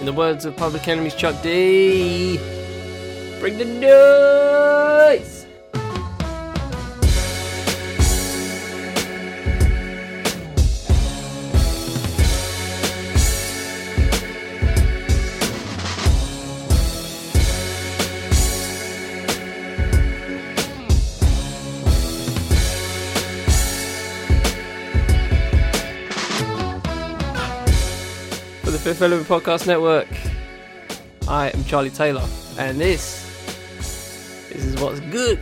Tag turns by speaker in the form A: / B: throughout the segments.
A: In the words of Public Enemy's Chuck D, bring the noise! Fifth Element Podcast Network, I am Charlie Taylor, and this, this is what's good.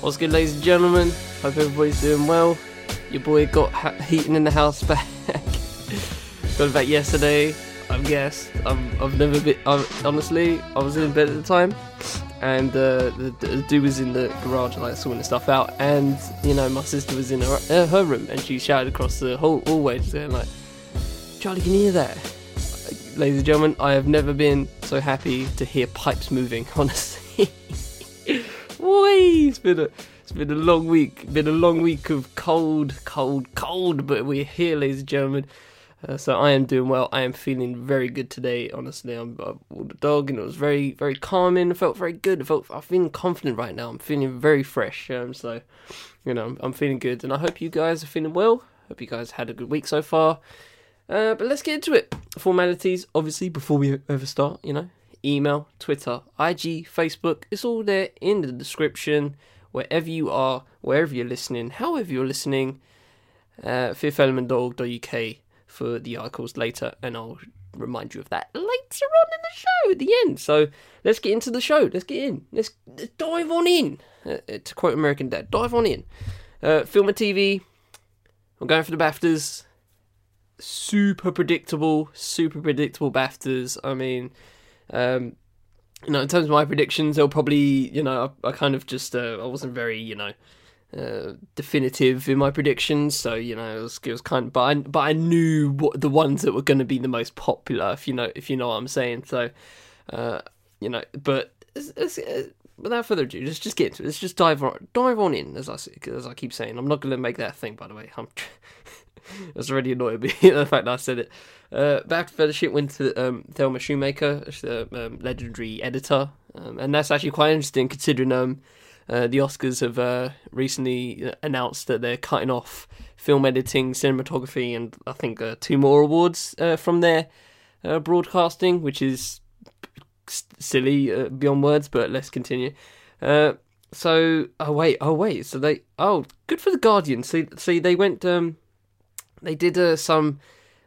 A: What's good, ladies and gentlemen? Hope everybody's doing well. Your boy got ha- heating in the house back. got back yesterday. I guess I've, I've never been. i honestly, I was in bed at the time, and uh, the, the dude was in the garage, like sorting stuff out. And you know, my sister was in her, uh, her room, and she shouted across the whole hallway, saying like. Charlie, can you hear that? Ladies and gentlemen, I have never been so happy to hear pipes moving, honestly. Whee! It's been a it's been a long week. Been a long week of cold, cold, cold, but we're here, ladies and gentlemen. Uh, so I am doing well. I am feeling very good today. Honestly, I'm I the dog, and it was very, very calming. It felt very good. It felt I'm feeling confident right now. I'm feeling very fresh. Um, so you know, I'm, I'm feeling good, and I hope you guys are feeling well. Hope you guys had a good week so far. Uh, but let's get into it. Formalities, obviously, before we ever start, you know, email, Twitter, IG, Facebook, it's all there in the description. Wherever you are, wherever you're listening, however you're listening, uh, fifthelement.org.uk for the articles later, and I'll remind you of that later on in the show at the end. So let's get into the show. Let's get in. Let's, dive on in. Uh, to quote American Dad, dive on in. Uh, film and TV. I'm going for the BAFTAs super predictable, super predictable BAFTAs. I mean, um, you know, in terms of my predictions, they'll probably, you know, I, I kind of just, uh, I wasn't very, you know, uh, definitive in my predictions. So you know, it was, it was kind of, but I, but I knew what the ones that were going to be the most popular. If you know, if you know what I'm saying. So, uh, you know, but. It's, it's, uh, without further ado, let's just get into it. Let's just dive on, dive on in, as I as I keep saying. I'm not going to make that thing, by the way. I'm That's already annoying me the fact that I said it. Uh, BAFTA Fellowship went to um, Thelma Schoonmaker, the um, legendary editor, um, and that's actually quite interesting considering um, uh, the Oscars have uh, recently announced that they're cutting off film editing, cinematography, and I think uh, two more awards uh, from their uh, broadcasting, which is silly uh, beyond words. But let's continue. Uh, so, oh wait, oh wait, so they, oh, good for the Guardian. See, see, they went. Um, they did uh, some.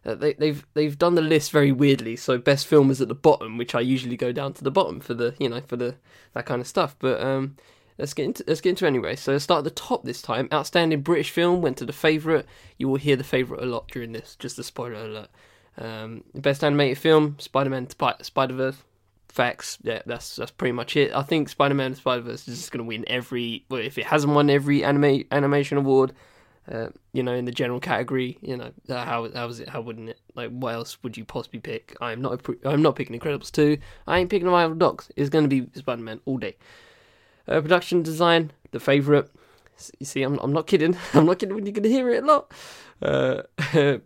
A: Uh, they, they've they've done the list very weirdly. So best film is at the bottom, which I usually go down to the bottom for the you know for the that kind of stuff. But um, let's get into let's get into anyway. So let's start at the top this time. Outstanding British film went to the favourite. You will hear the favourite a lot during this. Just a spoiler alert. Um, best animated film: Spider-Man: Spider Verse. Facts. Yeah, that's that's pretty much it. I think Spider-Man: Spider Verse is just going to win every. Well, if it hasn't won every anime animation award, uh, you know, in the general category, you know, uh, how was it? How wouldn't it? Like, what else would you possibly pick? I'm not. I'm not picking Incredibles two. I ain't picking Isle Dogs. It's going to be Spider Man all day. Uh, production design, the favorite. You see, I'm I'm not kidding. I'm not kidding when you're going to hear it a lot. Uh,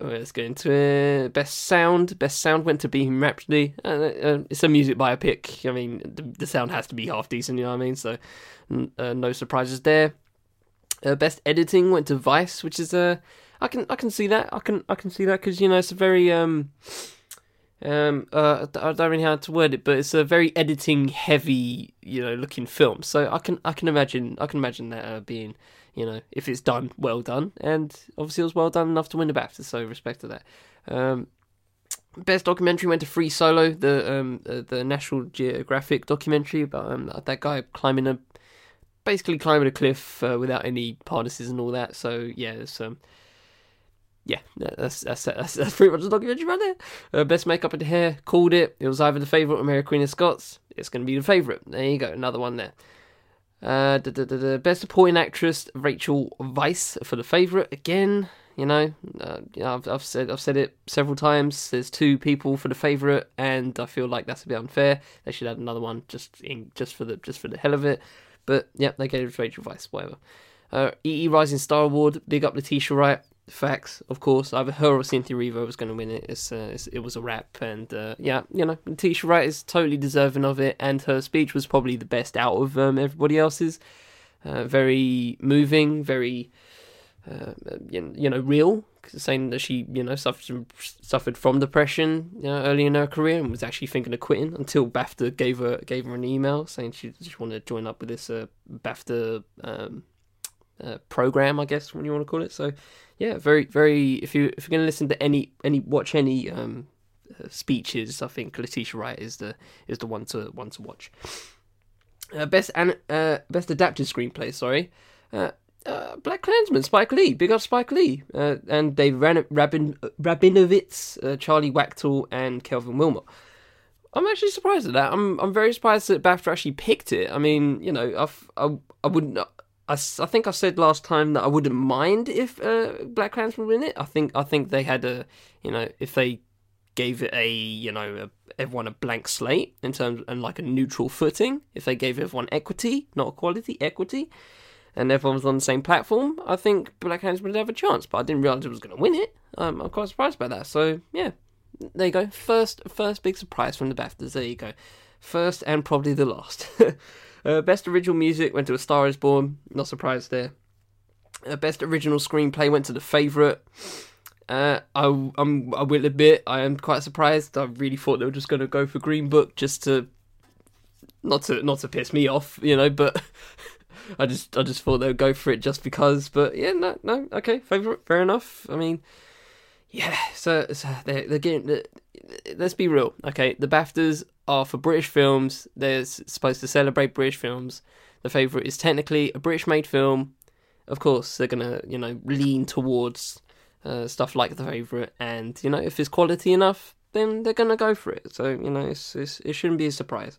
A: let's get into. Best sound. Best sound went to Bohemian Rhapsody. Uh, uh, it's a music biopic. I mean, the, the, sound has to be half decent. You know what I mean? So, no surprises there. Uh, best editing went to Vice, which is a uh, I can I can see that I can I can see that because you know it's a very um um uh I don't really know how to word it, but it's a very editing heavy you know looking film. So I can I can imagine I can imagine that uh, being you know if it's done well done, and obviously it was well done enough to win the BAFTA. So respect to that. Um, best documentary went to Free Solo, the um uh, the National Geographic documentary about um that guy climbing a basically climbing a cliff uh, without any harnesses and all that. So yeah, um, yeah, that's that's that's, that's pretty much the documentary right there. Uh, best makeup and hair called it. It was either the favorite or Mary Queen of Scots. It's going to be the favorite. There you go, another one there. Uh, best supporting actress Rachel Weisz for the favorite again. You know, uh, you know I've, I've said I've said it several times. There's two people for the favorite, and I feel like that's a bit unfair. They should add another one just in just for the just for the hell of it. But yeah, they gave it to Rachel Weisz, whatever. Uh, EE Rising Star Award, big up Letitia Wright. Facts, of course. Either her or Cynthia Erivo was going to win it. It's, uh, it's, it was a wrap, and uh, yeah, you know, Letitia Wright is totally deserving of it, and her speech was probably the best out of um, everybody else's. Uh, very moving, very uh, you know real, saying that she you know suffered suffered from depression you know, early in her career and was actually thinking of quitting until BAFTA gave her gave her an email saying she just wanted to join up with this uh, BAFTA um, uh, program, I guess, when you want to call it. So, yeah, very, very. If you if you're going to listen to any any watch any um, uh, speeches, I think Letitia Wright is the is the one to one to watch. Uh, best and uh, best adapted screenplay. Sorry. Uh, BlacKkKlansman, Spike Lee, big up Spike Lee, uh, and Dave Rabin, Rabinowitz, uh, Charlie Wachtel, and Kelvin Willmott. I'm actually surprised at that. I'm I'm very surprised that BAFTA actually picked it. I mean, you know, I've, I I wouldn't I, I think I said last time that I wouldn't mind if uh, BlacKkKlansman win it. I think I think they had a you know if they gave it a you know a, everyone a blank slate in terms and like a neutral footing. If they gave everyone equity, not equality, equity, and everyone was on the same platform, I think Black Hands would have a chance. But I didn't realize it was going to win it. Um, I'm quite surprised by that. So yeah, there you go. First first big surprise from the BAFTAs. There you go. First and probably the last. Uh, best original music went to A Star Is Born. Not surprised there. Uh, best original screenplay went to The Favourite. Uh, I, I'm, I will admit, I am quite surprised. I really thought they were just going to go for Green Book just to, not to, not to piss me off, you know. But I just, I just thought they would go for it just because. But yeah, no, no, okay, favorite, fair enough. I mean, yeah. So, so they're, they're getting. Let's be real, okay. The Baftas are for British films. They're supposed to celebrate British films. The Favourite is technically a British made film. Of course, they're to, you know, lean towards uh, stuff like The Favourite. And, you know, if it's quality enough, then they're to go for it. So, you know, it's, it's, it shouldn't be a surprise.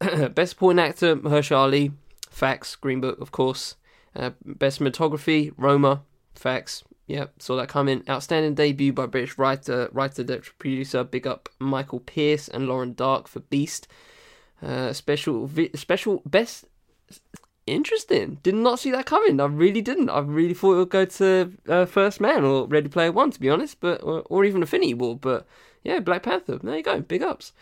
A: Best Supporting Actor, Mahershala Ali. Facts, Green Book, of course. Uh, best Cinematography, Roma. Facts, Yep, saw that coming. Outstanding debut by British writer, writer, director, producer. Big up Michael Pearce and Lauren Dark for Beast. Uh, special, vi- special best. Interesting. Did not see that coming. I really didn't. I really thought it would go to uh, First Man or Ready Player One, to be honest, but or, or even Infinity War. But yeah, Black Panther. There you go. Big ups.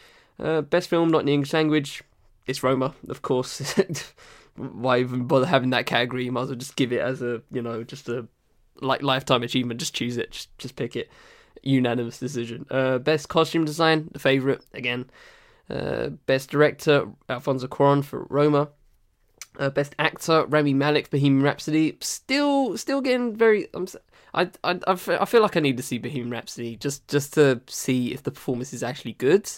A: Uh, best film not in the English language. It's Roma, of course. Why even bother having that category? You might as well just give it as a you know just a like lifetime achievement. Just choose it. Just just pick it. Unanimous decision. Uh, best costume design, the favorite again. Uh, best director, Alfonso Cuarón for Roma. Uh, best actor, Rami Malek, Bohemian Rhapsody. Still, still getting very. I'm, I, I, I feel like I need to see Bohemian Rhapsody just, just to see if the performance is actually good.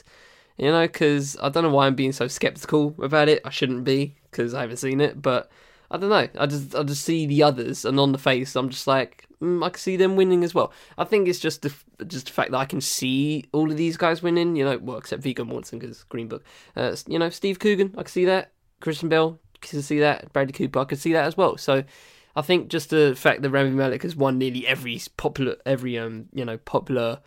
A: You know, because I don't know why I'm being so skeptical about it. I shouldn't be because I haven't seen it, but I don't know. I just I just see the others, and on the face, I'm just like, mm, I can see them winning as well. I think it's just the just the fact that I can see all of these guys winning. You know, well, except Viggo Mortensen because Green Book. Uh, you know, Steve Coogan, I can see that. Christian Bale, I can see that. Bradley Cooper, I can see that as well. So. I think just the fact that Rami Malek has won nearly every popular, every um, you know, popular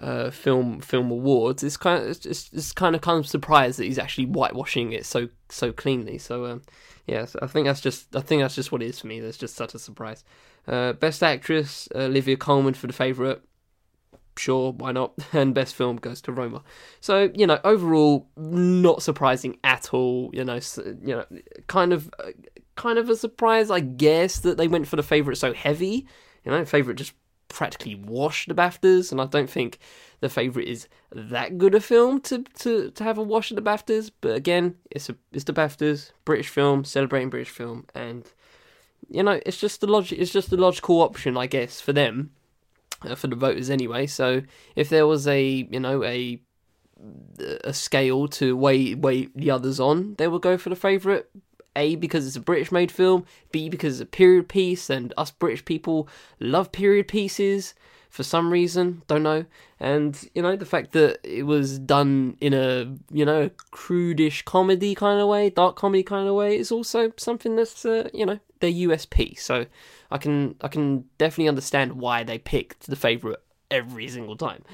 A: uh, film film awards, it's kind of it's, it's kind of kind of surprised that he's actually whitewashing it so so cleanly. So um, yes, I think that's just I think that's just what it is for me. That's just such a surprise. Uh, best actress Olivia Colman for the favorite. Sure, why not? And best film goes to Roma. So you know, overall, not surprising at all. You know, you know, kind of, uh, kind of a surprise, I guess, that they went for the favorite so heavy. You know, favorite just practically washed the BAFTAs, and I don't think the Favourite is that good a film to, to, to have a wash at the BAFTAs. But again, it's a it's the BAFTAs, British film, celebrating British film, and you know it's just the logic. It's just the logical option, I guess, for them, uh, for the voters anyway. So if there was a you know a a scale to weigh weigh the others on, they will go for the favourite. A because it's a British made film, B because it's a period piece, and us British people love period pieces for some reason, don't know. And you know, the fact that it was done in a you know crudish comedy kind of way, dark comedy kind of way, is also something that's uh, you know their USP. So I can I can definitely understand why they picked the favorite every single time.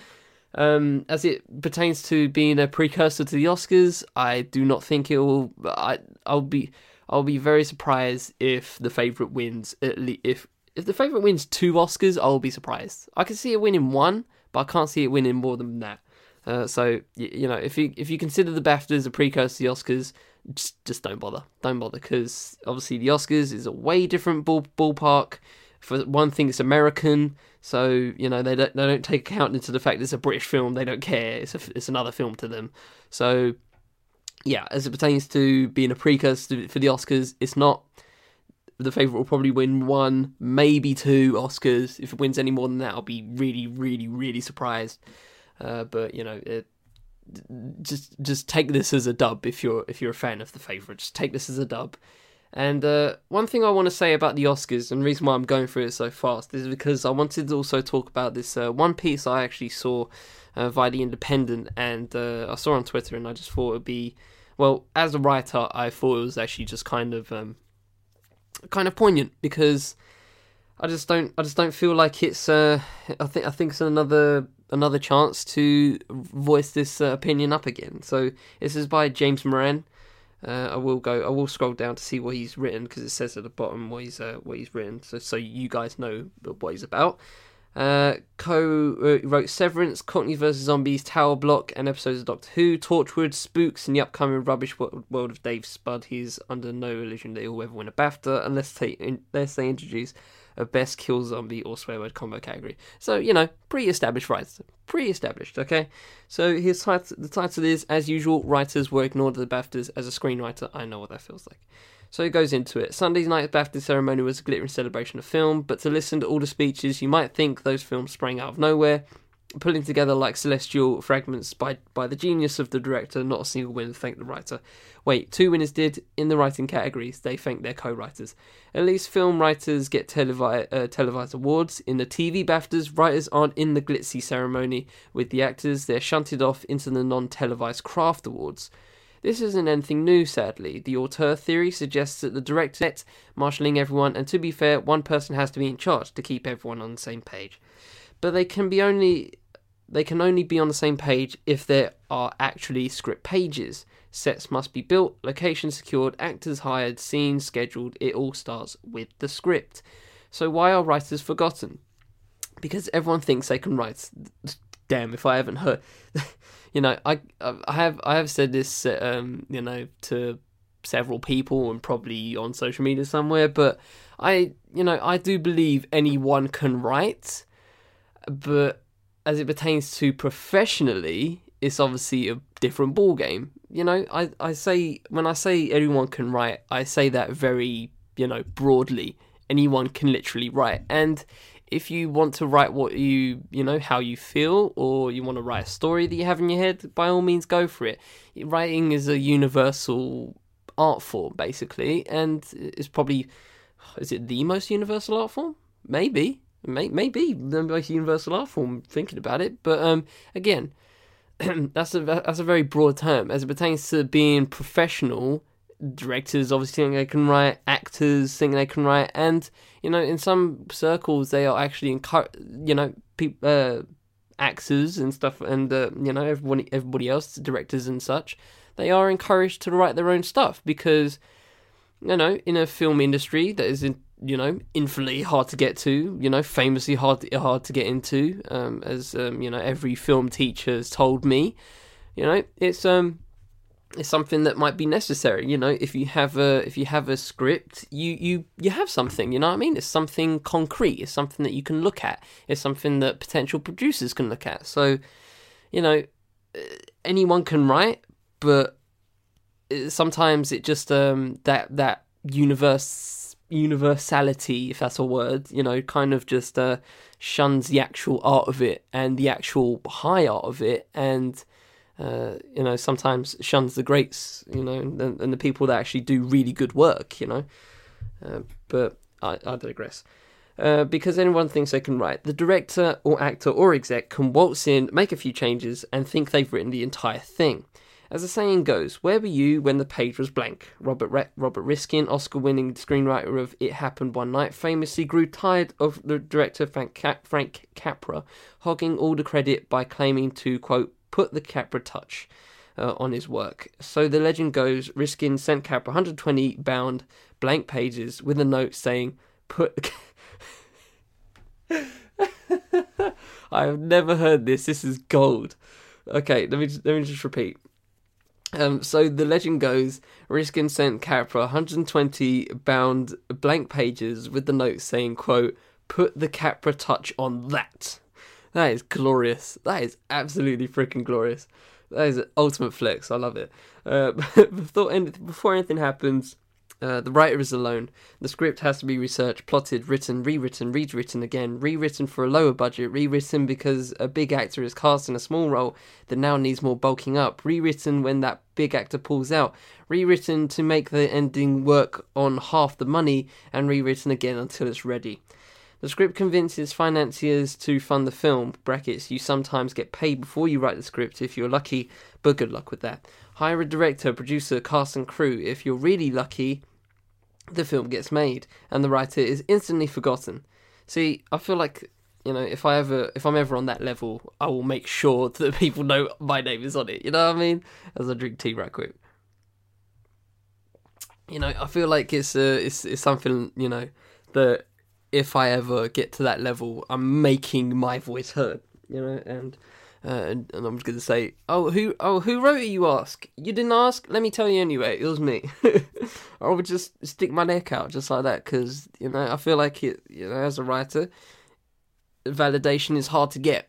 A: Um, as it pertains to being a precursor to the Oscars, I do not think it will. I I'll be I'll be very surprised if the favorite wins. At least if if the favorite wins two Oscars, I will be surprised. I can see it winning one, but I can't see it winning more than that. Uh, so you, you know, if you if you consider the BAFTAs a precursor to the Oscars, just just don't bother, don't bother, because obviously the Oscars is a way different ball, ballpark. For one thing, it's American, so you know they don't they don't take account into the fact it's a British film. They don't care. It's a, it's another film to them. So yeah, as it pertains to being a precursor for the Oscars, it's not. The favorite will probably win one, maybe two Oscars. If it wins any more than that, I'll be really, really, really surprised. Uh, but you know, it, just just take this as a dub if you're if you're a fan of the favorite. Just take this as a dub. And uh, one thing I want to say about the Oscars, and the reason why I'm going through it so fast, is because I wanted to also talk about this uh, one piece I actually saw uh, via the Independent, and uh, I saw on Twitter, and I just thought it would be, well, as a writer, I thought it was actually just kind of, um, kind of poignant because I just don't, I just don't feel like it's. Uh, I think, I think it's another another chance to voice this uh, opinion up again. So this is by James Moran. Uh, I will go. I will scroll down to see what he's written because it says at the bottom what he's uh, what he's written, so so you guys know what he's about. Uh, co uh, wrote Severance, Cockney vs Zombies, Tower Block, and episodes of Doctor Who, Torchwood, Spooks, and the upcoming rubbish world of Dave Spud. He's under no illusion that he'll ever win a BAFTA unless they unless they introduce a best kill zombie or swear word combo category. So, you know, pre established writers. Pre established, okay? So his the title is, as usual, writers were ignored at the BAFTAs. As a screenwriter, I know what that feels like. So he goes into it. Sunday's night's BAFTA ceremony was a glittering celebration of film, but to listen to all the speeches, you might think those films sprang out of nowhere pulling together like celestial fragments by by the genius of the director. Not a single winner thanked the writer. Wait, two winners did in the writing categories. They thanked their co-writers. At least film writers get televi- uh, televised awards. In the TV BAFTAs, writers aren't in the glitzy ceremony with the actors. They're shunted off into the non-televised craft awards. This isn't anything new, sadly. The auteur theory suggests that the director is marshalling everyone, and to be fair, one person has to be in charge to keep everyone on the same page. But they can be only they can only be on the same page if there are actually script pages. Sets must be built, locations secured, actors hired, scenes scheduled. It all starts with the script. So why are writers forgotten? Because everyone thinks they can write. Damn, if I haven't heard, you know, I I have I have said this, um, you know, to several people and probably on social media somewhere, but I, you know, I do believe anyone can write, but as it pertains to professionally, it's obviously a different ball game. You know, I, I say when I say anyone can write, I say that very, you know, broadly. Anyone can literally write. And if you want to write what you, you know, how you feel, or you want to write a story that you have in your head, by all means go for it. Writing is a universal art form, basically, and it's probably, is it the most universal art form? Maybe. May, maybe the most universal art form. Thinking about it, but um, again, that's a that's a very broad term as it pertains to being professional. Directors obviously think they can write, actors think they can write, and you know, in some circles they are actually encourage. You know, people, uh, actors and stuff, and uh, you know, everybody, everybody else, directors and such, they are encouraged to write their own stuff because, you know, in a film industry that is in, you know, infinitely hard to get to, you know, famously hard to, hard to get into, um, as um, you know, every film teacher has told me. You know, it's um, it's something that might be necessary. You know, if you have a if you have a script, you you you have something. You know what I mean? It's something concrete. It's something that you can look at. It's something that potential producers can look at. So, you know, uh, anyone can write, but sometimes it just um that that universe universality, if that's a word, you know, kind of just uh, shuns the actual art of it and the actual high art of it, and uh, you know, sometimes shuns the greats, you know, and, and, the people that actually do really good work, you know. Uh, but I, I digress. Uh, because anyone thinks they can write, the director or actor or exec can waltz in, make a few changes, and think they've written the entire thing. As the saying goes, where were you when the page was blank? Robert Re- Robert Riskin, Oscar-winning screenwriter of It Happened One Night, famously grew tired of the director Frank, Cap- Frank Capra hogging all the credit by claiming to quote put the Capra touch. Uh, on his work. So the legend goes, Riskin sent Capra 120 bound blank pages with a note saying, "Put I have never heard this. This is gold. Okay, let me let me just repeat. Um, so the legend goes, Riskin sent Capra 120 bound blank pages with the note saying, "quote Put the Capra touch on that." That is glorious. That is absolutely freaking glorious. That is ultimate flex. I love it. Uh, before, anything, before anything happens, uh, the writer is alone. The script has to be researched, plotted, written, rewritten, rewritten again, rewritten for a lower budget, rewritten because a big actor is cast in a small role that now needs more bulking up, rewritten when that big actor pulls out, rewritten to make the ending work on half the money, and rewritten again until it's ready. The script convinces financiers to fund the film. Brackets, you sometimes get paid before you write the script if you're lucky, but good luck with that. Hire a director, producer, cast, and crew. If you're really lucky, the film gets made and the writer is instantly forgotten. See, I feel like you know if I ever if I'm ever on that level, I will make sure that people know my name is on it. You know what I mean? As I drink tea right quick. You know, I feel like it's uh, it's it's something you know that if I ever get to that level, I'm making my voice heard. You know, and uh, and, and, I'm just gonna say, oh, who, oh, who wrote it? You ask. You didn't ask. Let me tell you anyway. It was me. I would just stick my neck out just like that because you know I feel like it. You know, as a writer, validation is hard to get,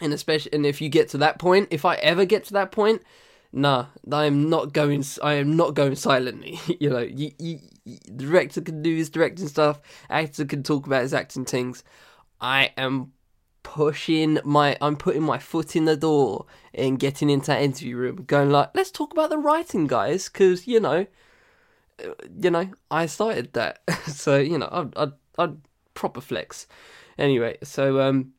A: and especially and if you get to that point, if I ever get to that point, nah, I am not going. I am not going silently. you know, you, you, you, director can do his directing stuff. Actor can talk about his acting things. I am pushing my I'm putting my foot in the door and getting into that interview room, going like, let's talk about the writing, guys, because you know, you know, I started that, so you know, I'd, I'd, I'd proper flex. Anyway, so um,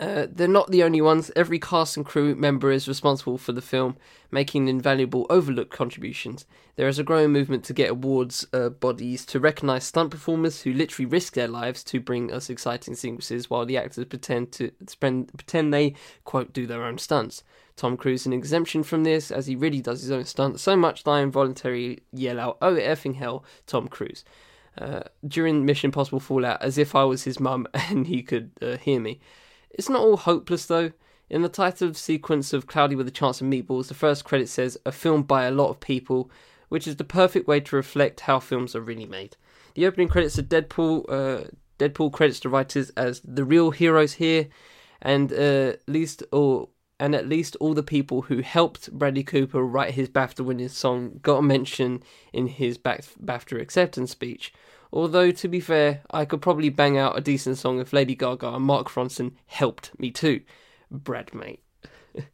A: uh, they're not the only ones. Every cast and crew member is responsible for the film, making invaluable overlooked contributions. There is a growing movement to get awards uh, bodies to recognise stunt performers who literally risk their lives to bring us exciting sequences, while the actors pretend to spend, pretend they quote do their own stunts. Tom Cruise is an exemption from this, as he really does his own stunts so much that I involuntarily yell out, "Oh effing hell, Tom Cruise!" Uh, during Mission Impossible Fallout, as if I was his mum and he could uh, hear me. It's not all hopeless though. In the title sequence of Cloudy with a Chance of Meatballs, the first credit says, a film by a lot of people, which is the perfect way to reflect how films are really made. The opening credits of Deadpool, uh, Deadpool credits the writers as the real heroes here, and uh, least or and at least all the people who helped Bradley Cooper write his BAFTA-winning song got a mention in his BAFTA acceptance speech. Although, to be fair, I could probably bang out a decent song if Lady Gaga and Mark Ronson helped me too. Brad, mate.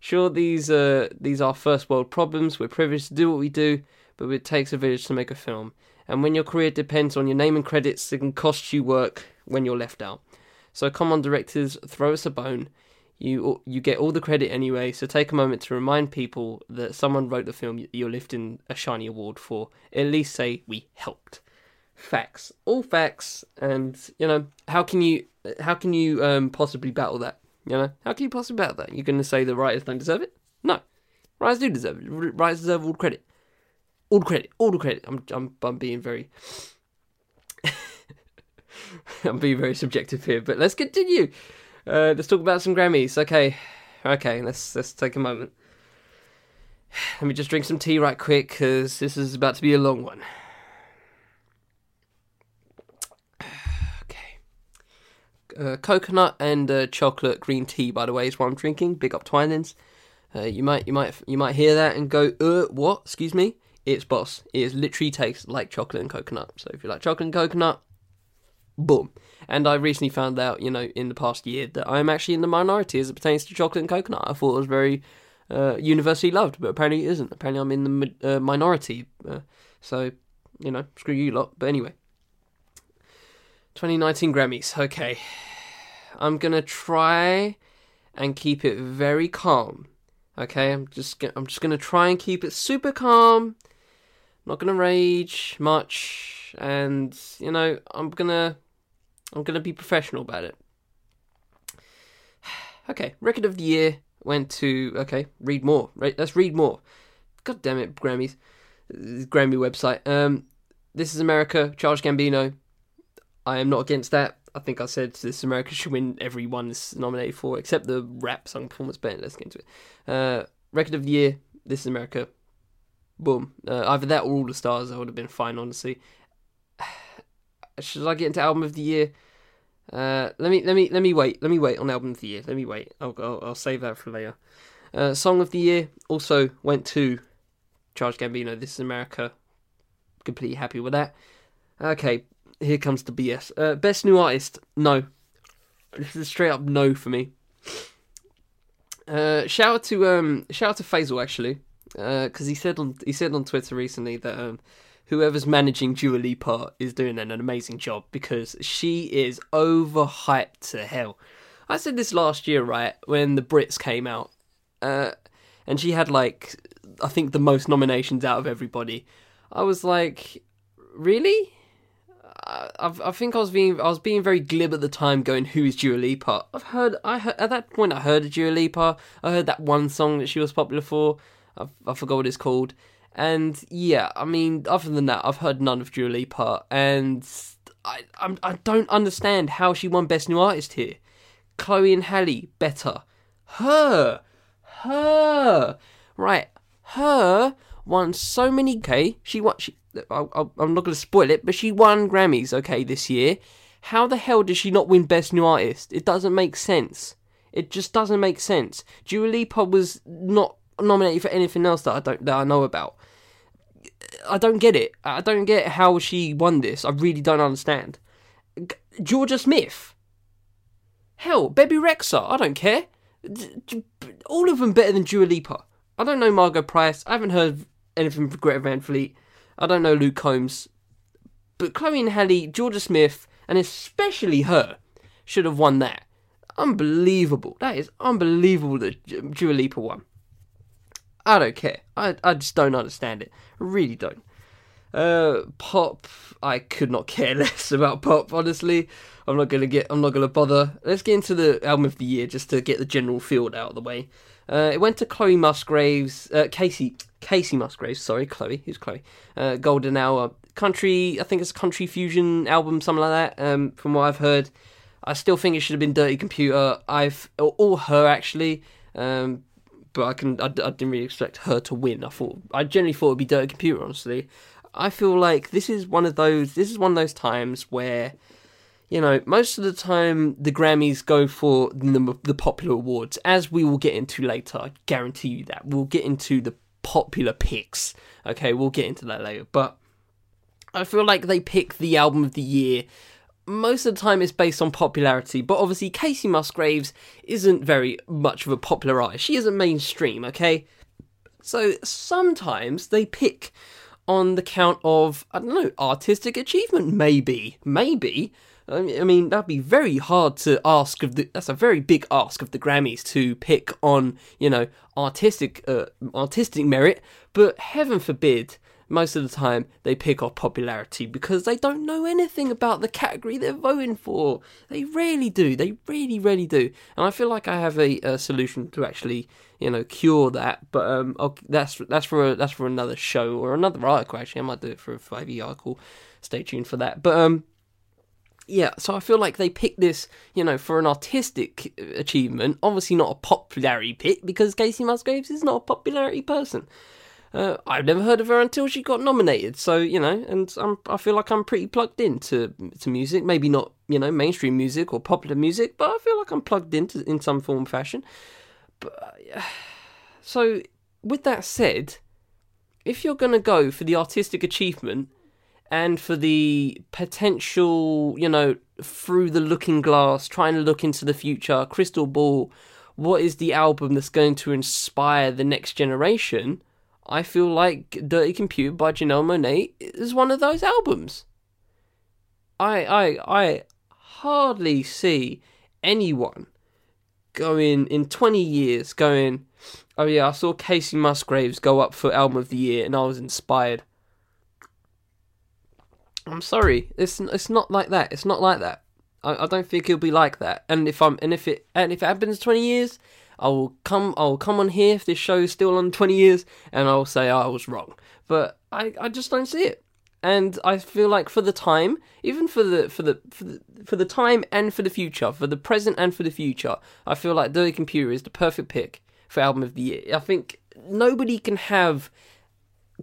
A: sure, these, uh, these are first world problems. We're privileged to do what we do, but it takes a village to make a film. And when your career depends on your name and credits, it can cost you work when you're left out. So come on, directors, throw us a bone. You you get all the credit anyway, so take a moment to remind people that someone wrote the film you're lifting a shiny award for. At least say we helped facts, all facts, and you know how can you how can you um, possibly battle that? You know how can you possibly battle that? You're going to say the writers don't deserve it? No, writers do deserve it. Writers deserve all credit, all credit, all the credit. I'm I'm I'm being very. I'm being very subjective here, but let's continue. Uh, let's talk about some Grammys. Okay, okay. Let's let's take a moment. Let me just drink some tea right quick because this is about to be a long one. Uh, coconut and uh, chocolate green tea. By the way, is what I'm drinking. Big up Twinings. Uh, you might you might you might hear that and go, uh, what? Excuse me. It's boss. It is literally tastes like chocolate and coconut. So if you like chocolate and coconut, boom. And I recently found out, you know, in the past year that I'm actually in the minority as it pertains to chocolate and coconut. I thought it was very uh, universally loved, but apparently it isn't. Apparently I'm in the uh, minority. Uh, so, you know, screw you lot. But anyway, 2019 Grammys. Okay. I'm going to try and keep it very calm. Okay? I'm just I'm just going to try and keep it super calm. Not going to rage much and you know, I'm going to I'm going to be professional about it. Okay, record of the year went to okay, read more. Right, let's read more. God damn it, Grammys. Grammy website. Um, this is America. Childish Gambino. I am not against that. I think I said this America should win every one nominated for, except the rap song performance. But let's get into it. Uh, record of the year. This is America. Boom. Uh, either that or All the Stars. I would have been fine, honestly. Should I get into album of the year? Uh, let me let me let me wait. Let me wait on album of the year. Let me wait. I'll I'll, I'll save that for later. Uh, song of the year also went to Childish Gambino. This is America. Completely happy with that. Okay, here comes the BS. Uh, best new artist? No. This is a straight up no for me. Uh, shout out to um, shout out to Faisal actually, because uh, he said on he said on Twitter recently that um, whoever's managing Dua Lipa is doing an amazing job because she is overhyped to hell. I said this last year, right, when the Brits came out, uh, and she had like I think the most nominations out of everybody. I was like, really? I, I think I was being I was being very glib at the time, going, "Who is Dua Lipa?" I've heard I heard, at that point I heard of Dua Lipa. I heard that one song that she was popular for. I, I forgot what it's called. And yeah, I mean, other than that, I've heard none of Dua Lipa, and I I'm, I don't understand how she won Best New Artist here. Chloe and Halle better. Her, her, right? Her won so many. Okay, she won. She I, am not going to spoil it, but she won Grammys, okay, this year. How the hell does she not win Best New Artist? It doesn't make sense. It just doesn't make sense. Dua Lipa was not nominated for anything else that I don't that I know about. I don't get it. I don't get how she won this. I really don't understand. Jorja Smith. Hell, Bebe Rexha. I don't care. All of them better than Dua Lipa. I don't know Margo Price. I haven't heard anything from Greta Van Fleet. I don't know Luke Combs, but Chloe and Halle, Jorja Smith, and especially her should have won that. Unbelievable. That is unbelievable that Dua Lipa won. I don't care. I, I just don't understand it. Really don't. Uh, pop, I could not care less about pop. Honestly, I'm not gonna get. I'm not gonna bother. Let's get into the album of the year just to get the general field out of the way. Uh, it went to Chloe Musgraves, uh, Kacey, Kacey Musgraves. Sorry, Chloe. Who's Chloe? Uh, Golden Hour country. I think it's a country fusion album, something like that. Um, from what I've heard, I still think it should have been Dirty Computer. I've or her actually. Um, but I can. I, I, didn't really expect her to win. I thought. I generally thought it'd be Dirty Computer. Honestly, I feel like this is one of those. This is one of those times where you know, most of the time the Grammys go for the, the, popular awards, as we will get into later. I guarantee you that. We'll get into the popular picks. Okay, we'll get into that later. But I feel like they pick the album of the year. Most of the time it's based on popularity, but obviously Kacey Musgraves isn't very much of a popular artist. She isn't mainstream, okay? So sometimes they pick on the count of, I don't know, artistic achievement, maybe. Maybe I mean, that'd be very hard to ask of the. That's a very big ask of the Grammys to pick on, you know, artistic, uh, artistic merit. But heaven forbid, most of the time they pick off popularity because they don't know anything about the category they're voting for. They really do. They really, really do. And I feel like I have a, a solution to actually, you know, cure that. But um, I'll, that's that's for a, that's for another show or another article. Actually, I might do it for a five E article. Stay tuned for that. But um yeah, so I feel like they picked this, you know, for an artistic achievement. Obviously, not a popularity pick because Kacey Musgraves is not a popularity person. Uh, I've never heard of her until she got nominated. So you know, and I'm, I feel like I'm pretty plugged into to music. Maybe not you know mainstream music or popular music, but I feel like I'm plugged into in some form fashion. But uh, so with that said, if you're gonna go for the artistic achievement and for the potential, you know, through the looking glass, trying to look into the future, crystal ball, what is the album that's going to inspire the next generation? I feel like Dirty Computer by Janelle Monáe is one of those albums. I I I hardly see anyone going in 20 years going, oh yeah, I saw Kacey Musgraves go up for album of the year and I was inspired. I'm sorry, it's it's not like that. It's not like that. I, I don't think it'll be like that. And if I'm and if it and if it happens twenty years, I will come I will come on here if this show is still on twenty years, and I will say oh, I was wrong. But I I just don't see it. and I feel like for the time, even for the for the for the for the time and for the future, for the present and for the future, I feel like Dirty Computer is the perfect pick for album of the year. I think nobody can have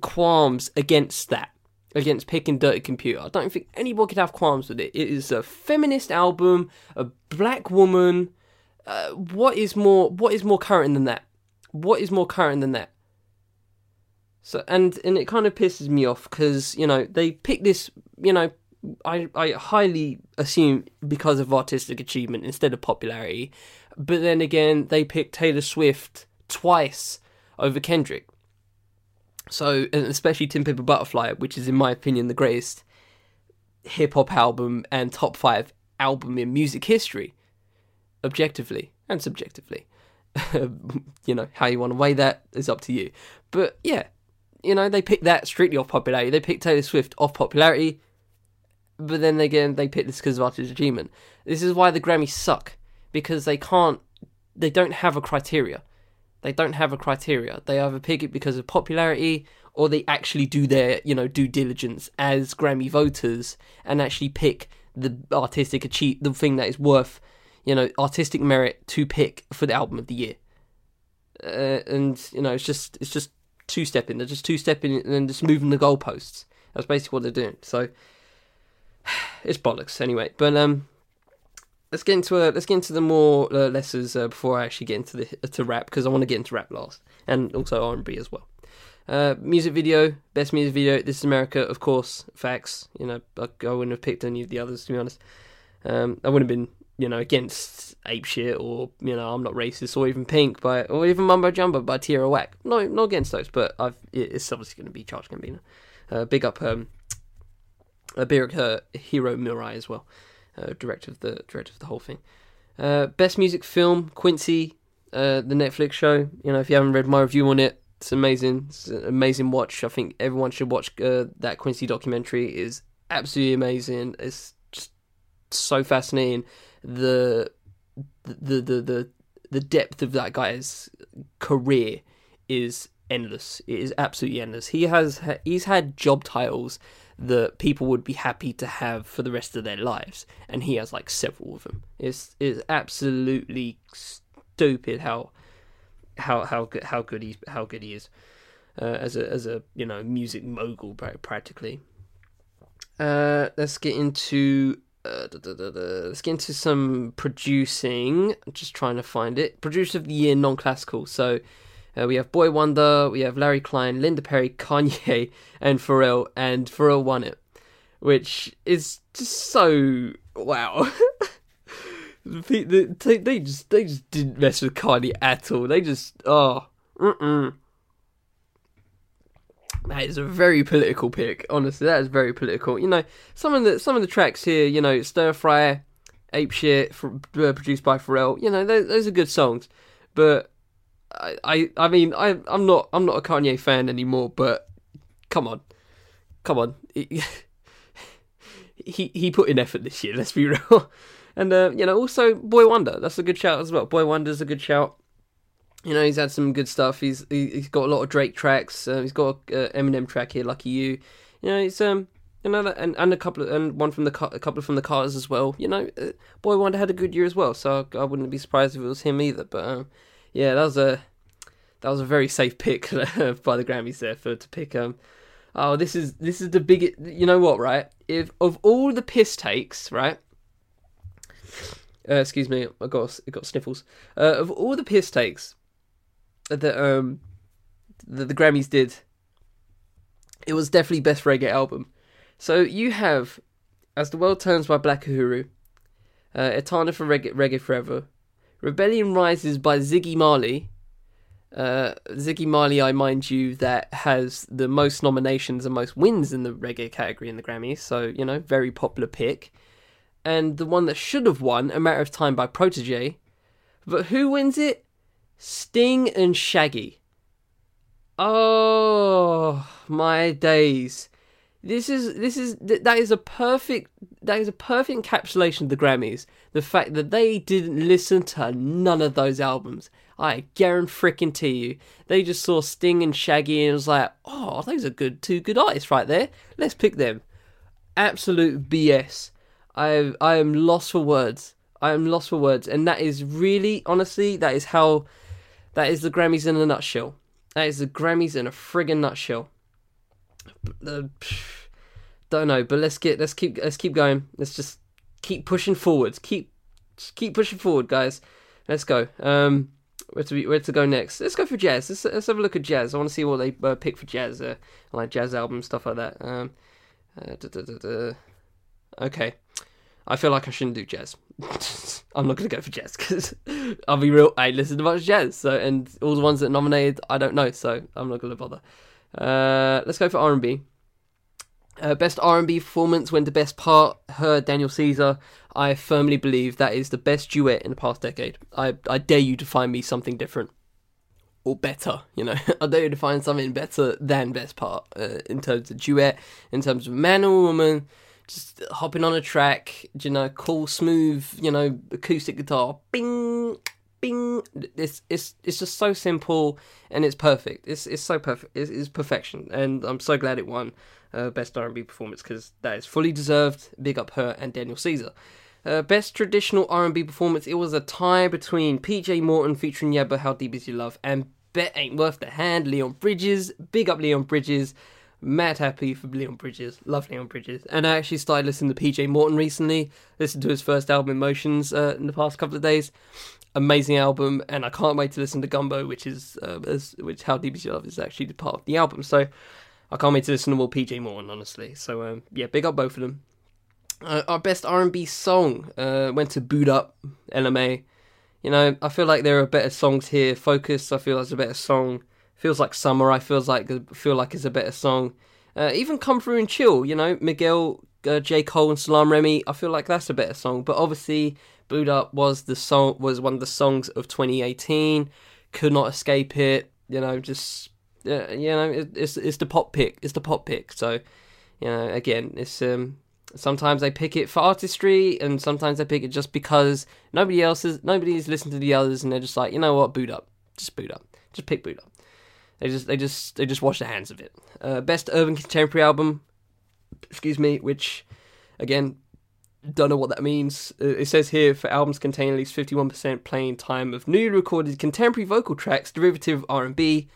A: qualms against that, against picking Dirty Computer. I don't think anybody could have qualms with it. It is a feminist album, a black woman. Uh, what is more? What is more current than that? What is more current than that? So and and it kind of pisses me off because you know they pick this. You know, I I highly assume because of artistic achievement instead of popularity, but then again they picked Taylor Swift twice over Kendrick. So especially To Pimp a Butterfly, which is in my opinion the greatest hip hop album and top five album in music history, objectively and subjectively. you know how you want to weigh that is up to you. But yeah, you know, they picked that strictly off popularity. They picked Taylor Swift off popularity, but then again, they picked this because of artistic achievement. This is why the Grammys suck because they can't, they don't have a criteria. They don't have a criteria. They either pick it because of popularity or they actually do their, you know, due diligence as Grammy voters and actually pick the artistic achieve the thing that is worth, you know, artistic merit to pick for the album of the year. Uh, and you know, it's just it's just two stepping. They're just two stepping and then just moving the goalposts. That's basically what they're doing. So it's bollocks anyway. But um, let's get into uh, let's get into the more uh, lessons uh, before I actually get into the to rap because I want to get into rap last and also R and B as well. Uh, music video, best music video. This is America, of course. Facts. You know, I, I wouldn't have picked any of the others to be honest. Um, I wouldn't have been you know, against ape shit or you know, I'm not racist or even Pink by or even Mumbo Jumbo by Tierra Whack. No, not against those, but I've it's obviously going to be Childish Gambino. Uh, big up, um, a uh, Hiro Murai as well, uh, director of the director of the whole thing. Uh, best music film Quincy, uh, the Netflix show. You know, if you haven't read my review on it, it's amazing. It's an amazing watch. I think everyone should watch uh, that Quincy documentary. It is absolutely amazing. It's just so fascinating the the the the the depth of that guy's career is endless. It is absolutely endless. He has he's had job titles that people would be happy to have for the rest of their lives, and he has like several of them. It's it's absolutely stupid how how how good how good he how good he is uh, as a as a you know music mogul practically. Uh, let's get into uh, da, da, da, let's get into some producing. I'm just trying to find it. Producer of the year, non-classical. So uh, we have Boi-1da, we have Larry Klein, Linda Perry, Kanye, and Pharrell, and Pharrell won it, which is just so wow. they, they just they just didn't mess with Kanye at all. They just oh. Mm-mm. That is a very political pick. Honestly, that is very political. You know, some of the some of the tracks here, you know, Stir Fry, Ape Shit, for, uh, produced by Pharrell. You know, those, those, are good songs. But I, I, I mean, I, I'm not, I'm not a Kanye fan anymore. But come on, come on, he, he, he put in effort this year. Let's be real. And uh, you know, also Boi-1da. That's a good shout as well. Boi-1da's a good shout. You know, he's had some good stuff. He's he's got a lot of Drake tracks. Uh, he's got a uh, Eminem track here, Lucky You. You know, it's um another and and a couple of, and one from the a couple from the Carters as well. You know, uh, Boi-1da had a good year as well, so I, I, wouldn't be surprised if it was him either. But um, yeah, that was a that was a very safe pick by the Grammys there for to pick um. Oh, this is this is the biggest. You know what, right? If of all the piss takes, right? Uh, excuse me, I got I got sniffles. Uh, of all the piss takes, that um the, the Grammys did, it was definitely best reggae album. So you have As the World Turns by Black Uhuru, uh, Etana for reggae, reggae Forever, Rebellion Rises by Ziggy Marley. Uh, Ziggy Marley, I mind you, that has the most nominations and most wins in the reggae category in the Grammys. So you know, very popular pick. And the one that should have won, A Matter of Time by Protoje. But who wins it? Sting and Shaggy. Oh my days. This is this is that is a perfect that is a perfect encapsulation of the Grammys. The fact that they didn't listen to none of those albums. I guarantee you, they just saw Sting and Shaggy and was like, oh, those are good, two good artists right there. Let's pick them. Absolute BS. I I am lost for words. I am lost for words, and that is really, honestly, that is how, that is the Grammys in a nutshell. That is the Grammys in a friggin' nutshell. Uh, don't know, but let's get let's keep let's keep going. Let's just keep pushing forwards. Keep keep pushing forward, guys. Let's go. Um, where to be, where to go next? Let's go for jazz. Let's, let's have a look at jazz. I want to see what they uh, pick for jazz, uh, like jazz albums, stuff like that. Um, uh, da, da, da, okay, I feel like I shouldn't do jazz. I'm not gonna go for jazz because I'll be real. I listen to much jazz, so and all the ones that nominated, I don't know, so I'm not gonna bother. Uh, let's go for R&B. Uh, best R&B performance went to best part. Her Daniel Caesar. I firmly believe that is the best duet in the past decade. I I dare you to find me something different or better. You know, I dare you to find something better than best part uh, in terms of duet, in terms of man or woman. Just hopping on a track, you know, cool, smooth, you know, acoustic guitar, bing, bing. It's it's it's just so simple and it's perfect. It's it's so perfect. It's, it's perfection, and I'm so glad it won uh, best R&B performance because that is fully deserved. Big up her and Daniel Caesar. Uh, best traditional R&B performance. It was a tie between PJ Morton featuring Yebba How Deep Is Your Love and Bet Ain't Worth the Hand. Leon Bridges. Big up Leon Bridges. Mad happy for Leon Bridges. Love Leon Bridges. And I actually started listening to PJ Morton recently. Listened to his first album, Emotions, uh, in the past couple of days. Amazing album, and I can't wait to listen to Gumbo, which is uh, as, which How Deep Is Your Love is actually part of the album. So I can't wait to listen to more PJ Morton, honestly. So um, yeah, big up both of them. Uh, our best R&B song uh, went to Boo'd Up, Ella Mai. You know, I feel like there are better songs here. Focus, I feel it's a better song. Feels like Summer, I feels like feel like it's a better song. Uh, even Come Through and Chill, you know, Miguel, uh, J Cole and Salaam Remy. I feel like that's a better song. But obviously, Boo'd Up was the song was one of the songs of 2018. Could not escape it. You know, just uh, you know, it, it's it's the pop pick. It's the pop pick. So, you know, again, it's um sometimes they pick it for artistry, and sometimes they pick it just because nobody else is nobody's listened to the others, and they're just like, you know what, Boo'd Up, just Boo'd Up, just pick Boo'd Up. They just they just they just wash their hands of it. Uh, best urban contemporary album, excuse me, which again don't know what that means. Uh, it says here for albums containing at least 51% playing time of newly recorded contemporary vocal tracks, derivative R&B,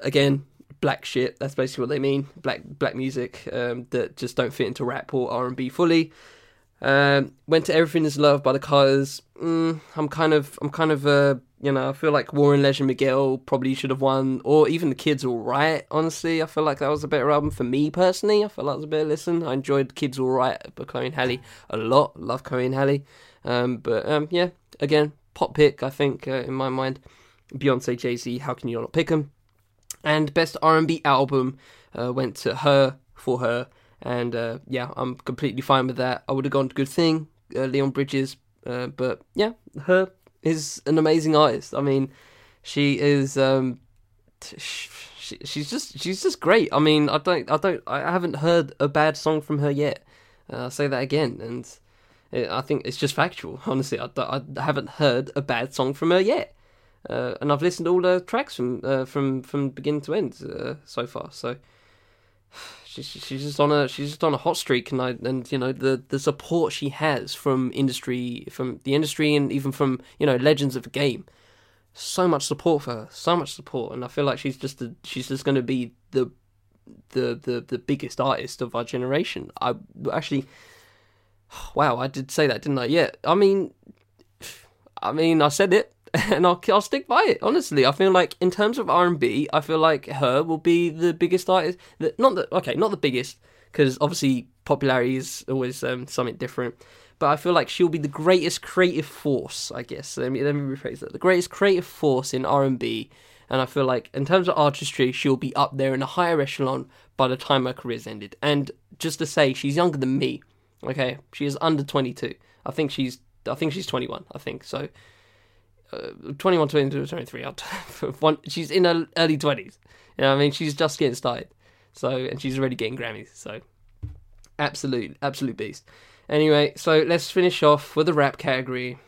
A: again, black shit. That's basically what they mean. Black black music um, that just don't fit into rap or R and B fully. Um, went to Everything Is Love by the Carters. Mm, I'm kind of I'm kind of uh, you know I feel like Warren Legend Miguel probably should have won, or even the Kids All Right. Honestly, I feel like that was a better album for me personally. I felt like it was a better listen. I enjoyed Kids All Right by Chloe and Halle a lot. Love Chloe and Halle. Um, but um, yeah, again, pop pick I think uh, in my mind. Beyonce, Jay Z. How can you not pick them? And best R&B album uh, went to her for her, and uh, yeah, I'm completely fine with that. I would have gone to Good Thing, uh, Leon Bridges, uh, but yeah, her is an amazing artist. I mean, she is. Um, she, she's just she's just great. I mean, I don't I don't I haven't heard a bad song from her yet. Uh, I'll say that again, and it, I think it's just factual. Honestly, I, I haven't heard a bad song from her yet. Uh, and I've listened to all the tracks from uh, from from beginning to end uh, so far. So she's she's just on a she's just on a hot streak, and I and you know the the support she has from industry from the industry and even from you know legends of the game. So much support for her, so much support, and I feel like she's just a, she's just going to be the the the the biggest artist of our generation. I actually, wow, I did say that, didn't I? Yeah, I mean, I mean, I said it. and I'll I'll stick by it. Honestly, I feel like in terms of R and B, I feel like her will be the biggest artist. That not the okay, not the biggest because obviously popularity is always um, something different. But I feel like she'll be the greatest creative force. I guess let me let me rephrase that: the greatest creative force in R and B. And I feel like in terms of artistry, she'll be up there in a higher echelon by the time her career's ended. And just to say, she's younger than me. Okay, she is under twenty two. I think she's I think she's twenty one. I think so uh, 21, 22, 23. one, she's in her early 20s. You know I mean? She's just getting started. So, and she's already getting Grammys. So, absolute, absolute beast. Anyway, so let's finish off with the rap category.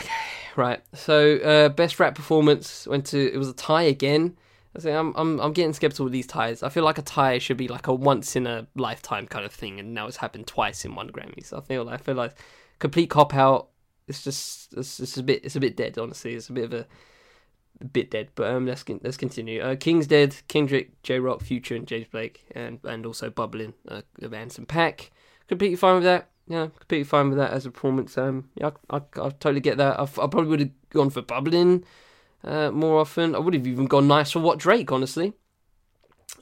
A: Okay, Right. So uh, best rap performance went to it was a tie again. I say I'm I'm I'm getting skeptical with these ties. I feel like a tie should be like a once in a lifetime kind of thing, and now it's happened twice in one Grammys. I feel I feel like complete cop out. It's just it's, it's a bit it's a bit dead. Honestly, it's a bit of a, a bit dead. But um, let's let's continue. Uh, King's dead. Kendrick, Jay Rock, Future, and James Blake, and and also bubbling uh, Anderson .Paak. Completely fine with that yeah, completely fine with that as a performance. Um, yeah, I, I, I totally get that. I, I probably would have gone for bubbling uh, more often. I would have even gone nice for what Drake, honestly.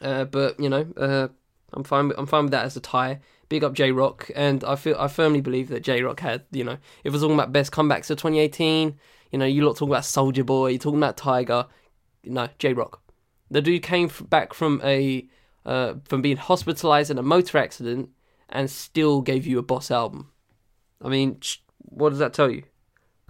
A: Uh, but you know, uh, I'm fine. With, I'm fine with that as a tie. Big up Jay Rock, and I feel I firmly believe that Jay Rock had. You know, if we're talking about best comebacks of 2018, you know, you lot talking about Soulja Boy, you're talking about Tyga. No, Jay Rock. The dude came back from a uh, from being hospitalized in a motor accident and still gave you a boss album. I mean, what does that tell you?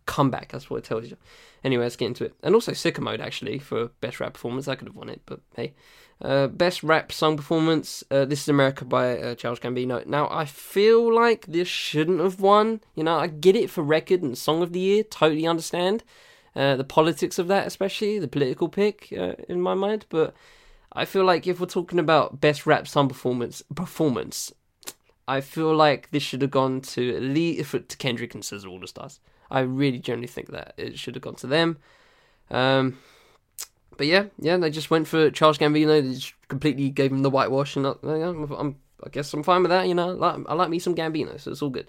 A: Comeback, that's what it tells you. Anyway, let's get into it. And also Sicko Mode, actually, for Best Rap Performance. I could have won it, but hey. Uh, best Rap Song Performance, uh, This is America by uh, Childish Gambino. Now, I feel like this shouldn't have won. You know, I get it for record and Song of the Year, totally understand. Uh, the politics of that, especially, the political pick, uh, in my mind, but I feel like if we're talking about best rap song performance, performance, I feel like this should have gone to at least to Kendrick and SZA All the Stars. I really generally think that it should have gone to them. Um, but yeah, yeah, they just went for Charles Gambino. They just completely gave him the whitewash, and I, I'm, I'm, i guess I'm fine with that. You know, I like, I like me some Gambino, so it's all good.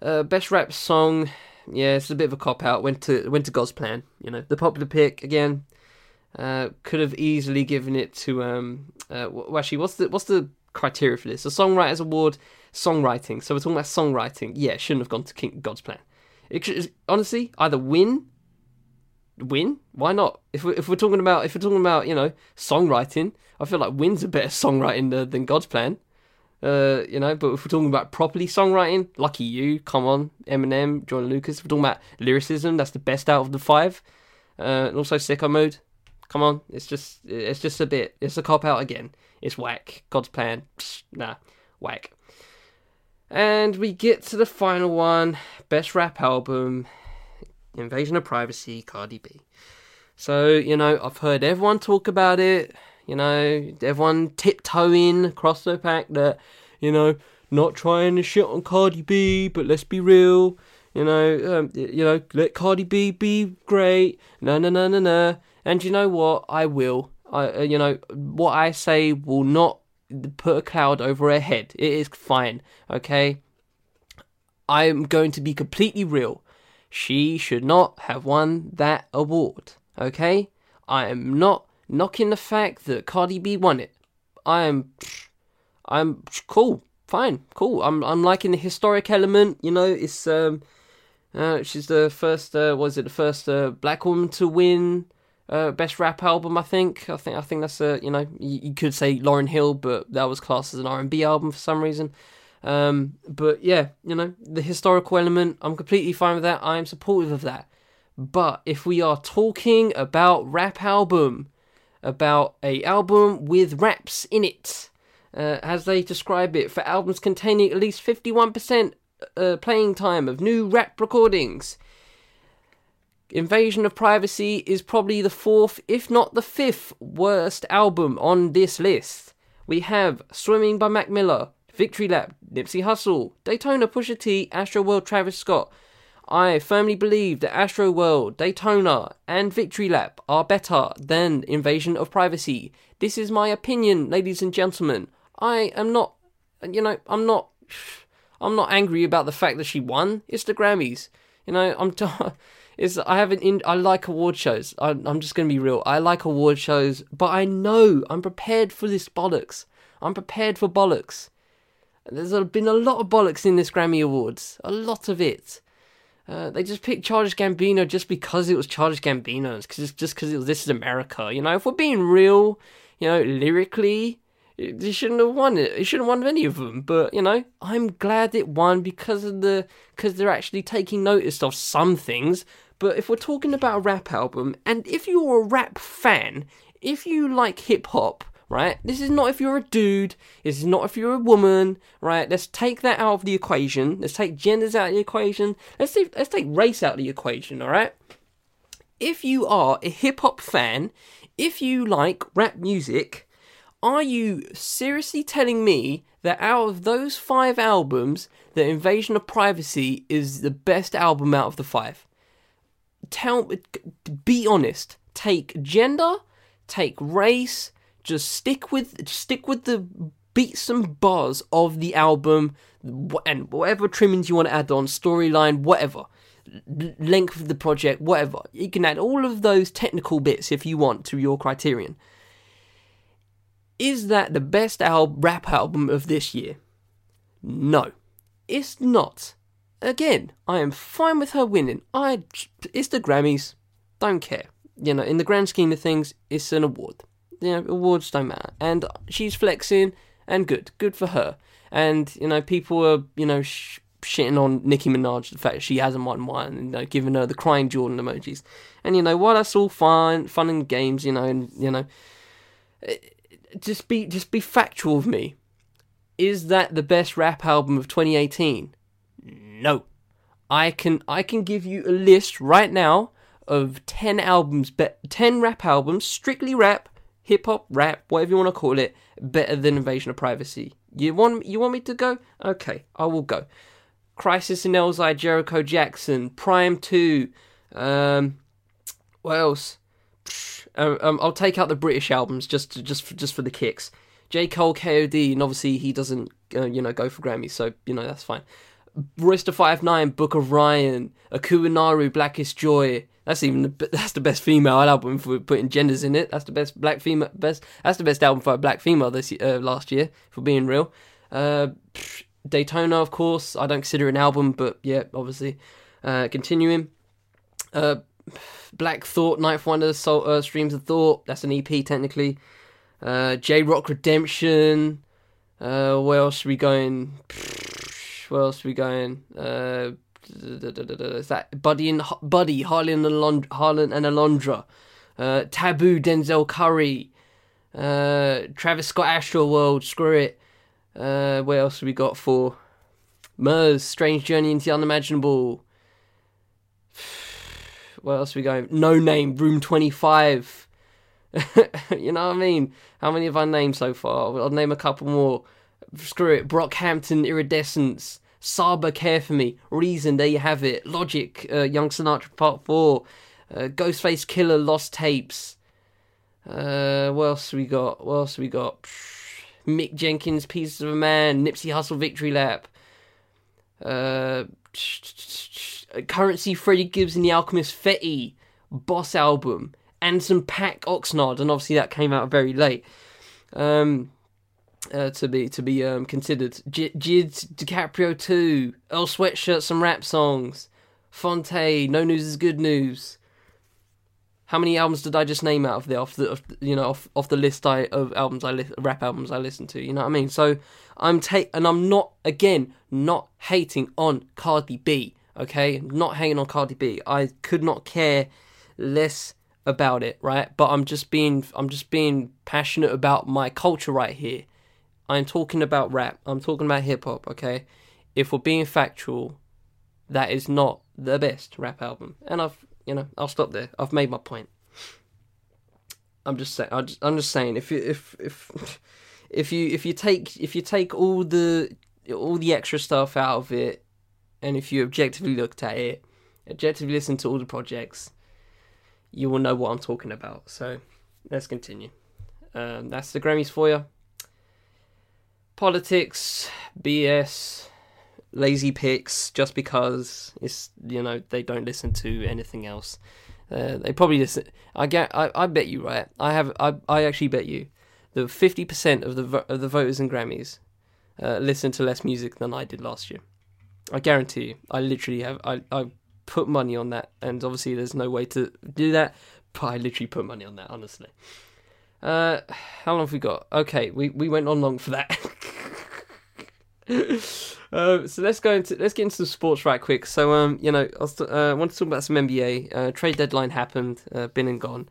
A: Uh, best rap song, yeah, it's a bit of a cop out. Went to went to God's Plan. You know, the popular pick again. Uh, could have easily given it to um. Uh, well, actually, what's the what's the criteria for this. The Songwriters Award, songwriting. So we're talking about songwriting. Yeah, shouldn't have gone to King God's Plan. It honestly either win, win. Why not? If we're, if we're talking about if we're talking about you know songwriting, I feel like win's a better songwriting than God's Plan. Uh, you know, but if we're talking about properly songwriting, lucky you, come on, Eminem, Joyner Lucas. If we're talking about lyricism, that's the best out of the five. Uh, and also sicko mode. Come on, it's just it's just a bit. It's a cop out again. It's whack. God's plan. Psh, nah, whack. And we get to the final one Best Rap Album Invasion of Privacy, Cardi B. So, you know, I've heard everyone talk about it. You know, everyone tiptoeing across the fact that, you know, not trying to shit on Cardi B, but let's be real. You know, um, you know, let Cardi B be great. No, no, no, no, no. And you know what? I will. I, uh, you know, what I say will not put a cloud over her head. It is fine, okay? I'm going to be completely real. She should not have won that award, okay? I am not knocking the fact that Cardi B won it. I am, I'm cool, fine, cool. I'm I'm liking the historic element. You know, it's um, uh, she's the first. Uh, was it the first uh, black woman to win uh, best rap album. I think. I think. I think that's a. You know, you, you could say Lauryn Hill, but that was classed as an R and B album for some reason. Um, but yeah, you know, the historical element, I'm completely fine with that. I am supportive of that. But if we are talking about rap album, about a album with raps in it, uh, as they describe it, for albums containing at least 51% uh, playing time of new rap recordings, Invasion of Privacy is probably the fourth, if not the fifth, worst album on this list. We have Swimming by Mac Miller, Victory Lap, Nipsey Hussle, Daytona Pusha T, Astro World Travis Scott. I firmly believe that Astro World, Daytona, and Victory Lap are better than Invasion of Privacy. This is my opinion, ladies and gentlemen. I am not, you know, I'm not, I'm not angry about the fact that she won. It's the Grammys. You know, I'm. T- is I haven't in I like award shows. I, I'm just gonna be real. I like award shows, but I know I'm prepared for this bollocks. I'm prepared for bollocks. There's been a lot of bollocks in this Grammy Awards. A lot of it. Uh, they just picked Childish Gambino just because it was Childish Gambino. Cause just because it was This Is America. You know, if we're being real, you know, lyrically, they shouldn't have won it. It shouldn't have won any of them. But you know, I'm glad it won because of the because they're actually taking notice of some things. But if we're talking about a rap album, and if you're a rap fan, if you like hip hop, right? This is not if you're a dude. This is not if you're a woman, right? Let's take that out of the equation. Let's take genders out of the equation. Let's see, let's take race out of the equation, all right? If you are a hip hop fan, if you like rap music, are you seriously telling me that out of those five albums, the Invasion of Privacy is the best album out of the five? Tell, be honest. Take gender, take race, just stick with stick with the beats and bars of the album and whatever trimmings you want to add on, storyline, whatever, length of the project, whatever. You can add all of those technical bits if you want to your criterion. Is that the best al- rap album of this year? No, it's not. Again, I am fine with her winning. I, it's the Grammys. Don't care. You know, in the grand scheme of things, it's an award. You know, awards don't matter. And she's flexing, and good, good for her. And you know, people are you know sh- shitting on Nicki Minaj the fact she hasn't won one, and you know, giving her the crying Jordan emojis. And you know, while that's all fine, fun and games, you know, and you know, eh, just be just be factual with me. Is that the best rap album of 2018? No. I can I can give you a list right now of 10 albums, be- 10 rap albums, strictly rap, hip hop, rap, whatever you want to call it, better than Invasion of Privacy. You want you want me to go? Okay, I will go. Khrysis in Elzhi, Jericho Jackson, Prime 2, um, what else? Um, um, I'll take out the British albums just just for, just for the kicks. J Cole, KOD, and obviously he doesn't uh, you know go for Grammys, so you know that's fine. Royce Five Nine, Book of Ryan, Akua Naru, Blackest Joy. That's even the, that's the best female album for putting genders in it. That's the best black female best. That's the best album for a black female this uh, last year. For being real, uh, Daytona, of course. I don't consider an album, but yeah, obviously. Uh, continuing, uh, Black Thought, Ninth Wonder, Soul, uh, Streams of Thought. That's an EP technically. Uh, Jay Rock Redemption. Uh, where else are we going? Where else are we going? Uh, is that Buddy and Buddy, Harlan and Harlan and Alondra, uh, Taboo, Denzel Curry, uh, Travis Scott, Astro World. screw it. Uh, what else have we got for Murs, Strange Journey into the Unimaginable? What else are we going? Noname, Room 25. you know what I mean? How many have I named so far? I'll name a couple more. Screw it. Brockhampton, Iridescence. Saba, Care for Me, Reason, there you have it. Logic, uh, Young Sinatra Part 4, uh, Ghostface Killah, Lost Tapes. Uh, what else we got? What else we got? Mick Jenkins, Pieces of a Man, Nipsey Hussle, Victory Lap. Uh, Currency, Freddie Gibbs and the Alchemist, Fetti, Boss album, and some Paak Oxnard, and obviously that came out very late. Um, uh, to be to be um, considered. Jid DiCaprio two, Earl Sweatshirt, some rap songs, Phonte, No News is Good News. How many albums did I just name out of the off the you know off off the list I of albums I li- rap albums I listen to? You know what I mean? So I'm take and I'm not again not hating on Cardi B. Okay, not hating on Cardi B. I could not care less about it, right? But I'm just being I'm just being passionate about my culture right here. I'm talking about rap. I'm talking about hip hop, okay? If we're being factual, that is not the best rap album. And I've, you know, I'll stop there. I've made my point. I'm just saying. I'm just saying. If you, if if if you if you take if you take all the all the extra stuff out of it, and if you objectively looked at it, objectively listen to all the projects, you will know what I'm talking about. So let's continue. Um, that's the Grammys for you politics, BS, lazy picks, just because it's you know they don't listen to anything else. Uh, they probably listen. I get. I, I bet you right. I have. I I actually bet you the fifty percent of the of the voters in Grammys uh, listen to less music than I did last year. I guarantee you. I literally have. I I put money on that, and obviously there's no way to do that. But I literally put money on that. Honestly. Uh, how long have we got? Okay, we, we went on long for that. uh, so let's go into let's get into some sports right quick. So um, you know, I uh, want to talk about some NBA. Uh, trade deadline happened, uh, been and gone.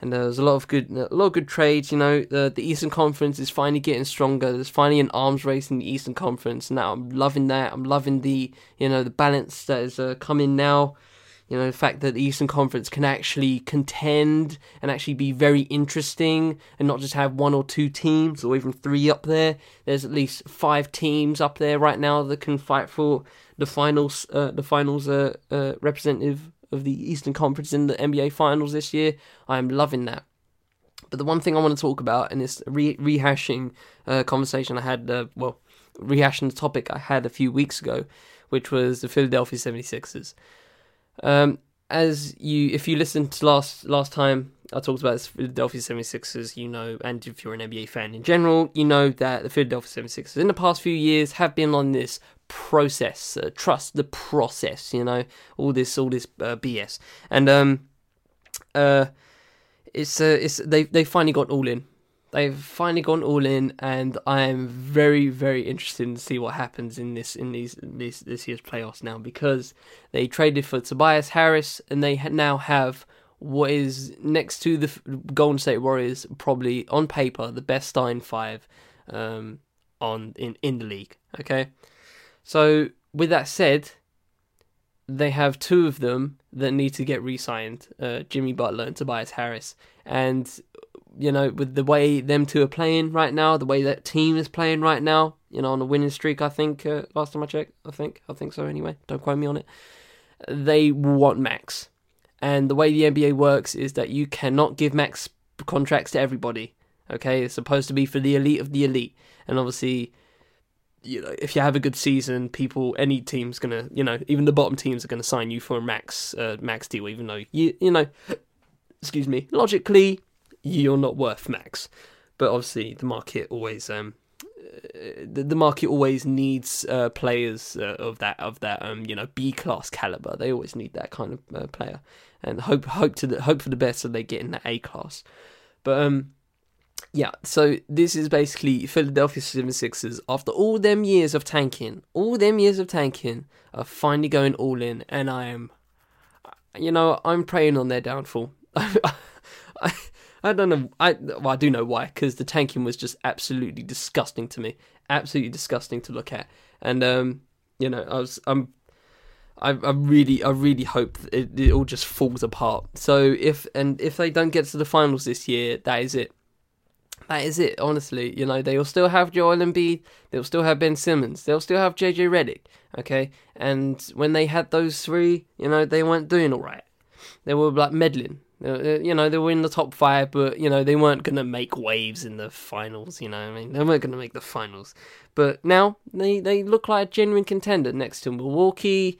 A: and uh, there's a lot of good, a lot of good trades. You know, the the Eastern Conference is finally getting stronger. There's finally an arms race in the Eastern Conference. Now I'm loving that. I'm loving the you know the balance that is uh, coming now. You know, the fact that the Eastern Conference can actually contend and actually be very interesting and not just have one or two teams or even three up there. There's at least five teams up there right now that can fight for the finals, uh, the finals uh, uh, representative of the Eastern Conference in the NBA Finals this year. I am loving that. But the one thing I want to talk about, and this re- rehashing uh, conversation I had, uh, well, rehashing the topic I had a few weeks ago, which was the Philadelphia 76ers. Um, as you, if you listened to last last time I talked about the Philadelphia 76ers, you know, and if you're an NBA fan in general, you know that the Philadelphia 76ers in the past few years have been on this process, uh, trust the process, you know, all this all this uh, BS, and um, uh, it's uh, it's they they finally got all in. They've finally gone all in, and I am very, very interested to see what happens in this in these this this year's playoffs now because they traded for Tobias Harris, and they now have what is next to the Golden State Warriors, probably on paper the best starting five um, on in in the league. Okay, so with that said, they have two of them that need to get re-signed, uh, Jimmy Butler and Tobias Harris, and you know, with the way them two are playing right now, the way that team is playing right now, you know, on a winning streak, I think, uh, last time I checked, I think, I think so anyway, don't quote me on it. They want max. And the way the NBA works is that you cannot give max contracts to everybody, okay? It's supposed to be for the elite of the elite. And obviously, you know, if you have a good season, people, any team's gonna, you know, even the bottom teams are gonna sign you for a max, uh, max deal, even though you, you know, excuse me, logically, you're not worth max. But obviously, the market always um, the, the market always needs uh, players uh, of that of that um, you know B class caliber. They always need that kind of uh, player, and hope hope to the, hope for the best that they get in that A class. But um, yeah, so this is basically Philadelphia 76ers after all them years of tanking, all them years of tanking, are finally going all in, and I am, you know, I'm praying on their downfall. I, I don't know. I well, I do know why because the tanking was just absolutely disgusting to me, absolutely disgusting to look at, and um, you know, I was I'm. I, I really, I really hope it, it all just falls apart. So if and if they don't get to the finals this year, that is it. That is it. Honestly, you know they'll still have Joel Embiid, they'll still have Ben Simmons, they'll still have JJ Redick. Okay, and when they had those three, you know they weren't doing all right. They were like meddling. Uh, uh, you know, they were in the top five, but you know they weren't gonna make waves in the finals. You know, I mean, they weren't gonna make the finals. But now they they look like a genuine contender next to Milwaukee,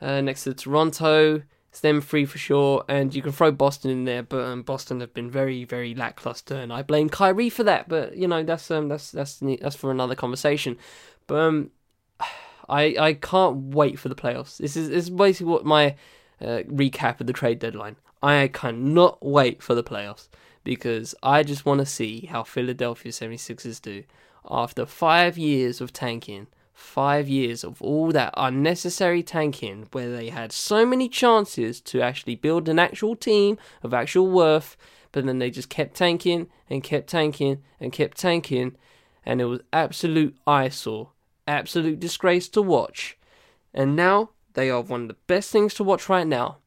A: uh, next to Toronto. It's them three for sure, and you can throw Boston in there, but um, Boston have been very very lackluster, and I blame Kyrie for that. But you know, that's um that's that's that's for another conversation. But um, I I can't wait for the playoffs. This is this is basically what my uh, recap of the trade deadline. I cannot wait for the playoffs because I just want to see how Philadelphia 76ers do after five years of tanking, five years of all that unnecessary tanking, where they had so many chances to actually build an actual team of actual worth, but then they just kept tanking and kept tanking and kept tanking, and it was absolute eyesore, absolute disgrace to watch. And now they are one of the best things to watch right now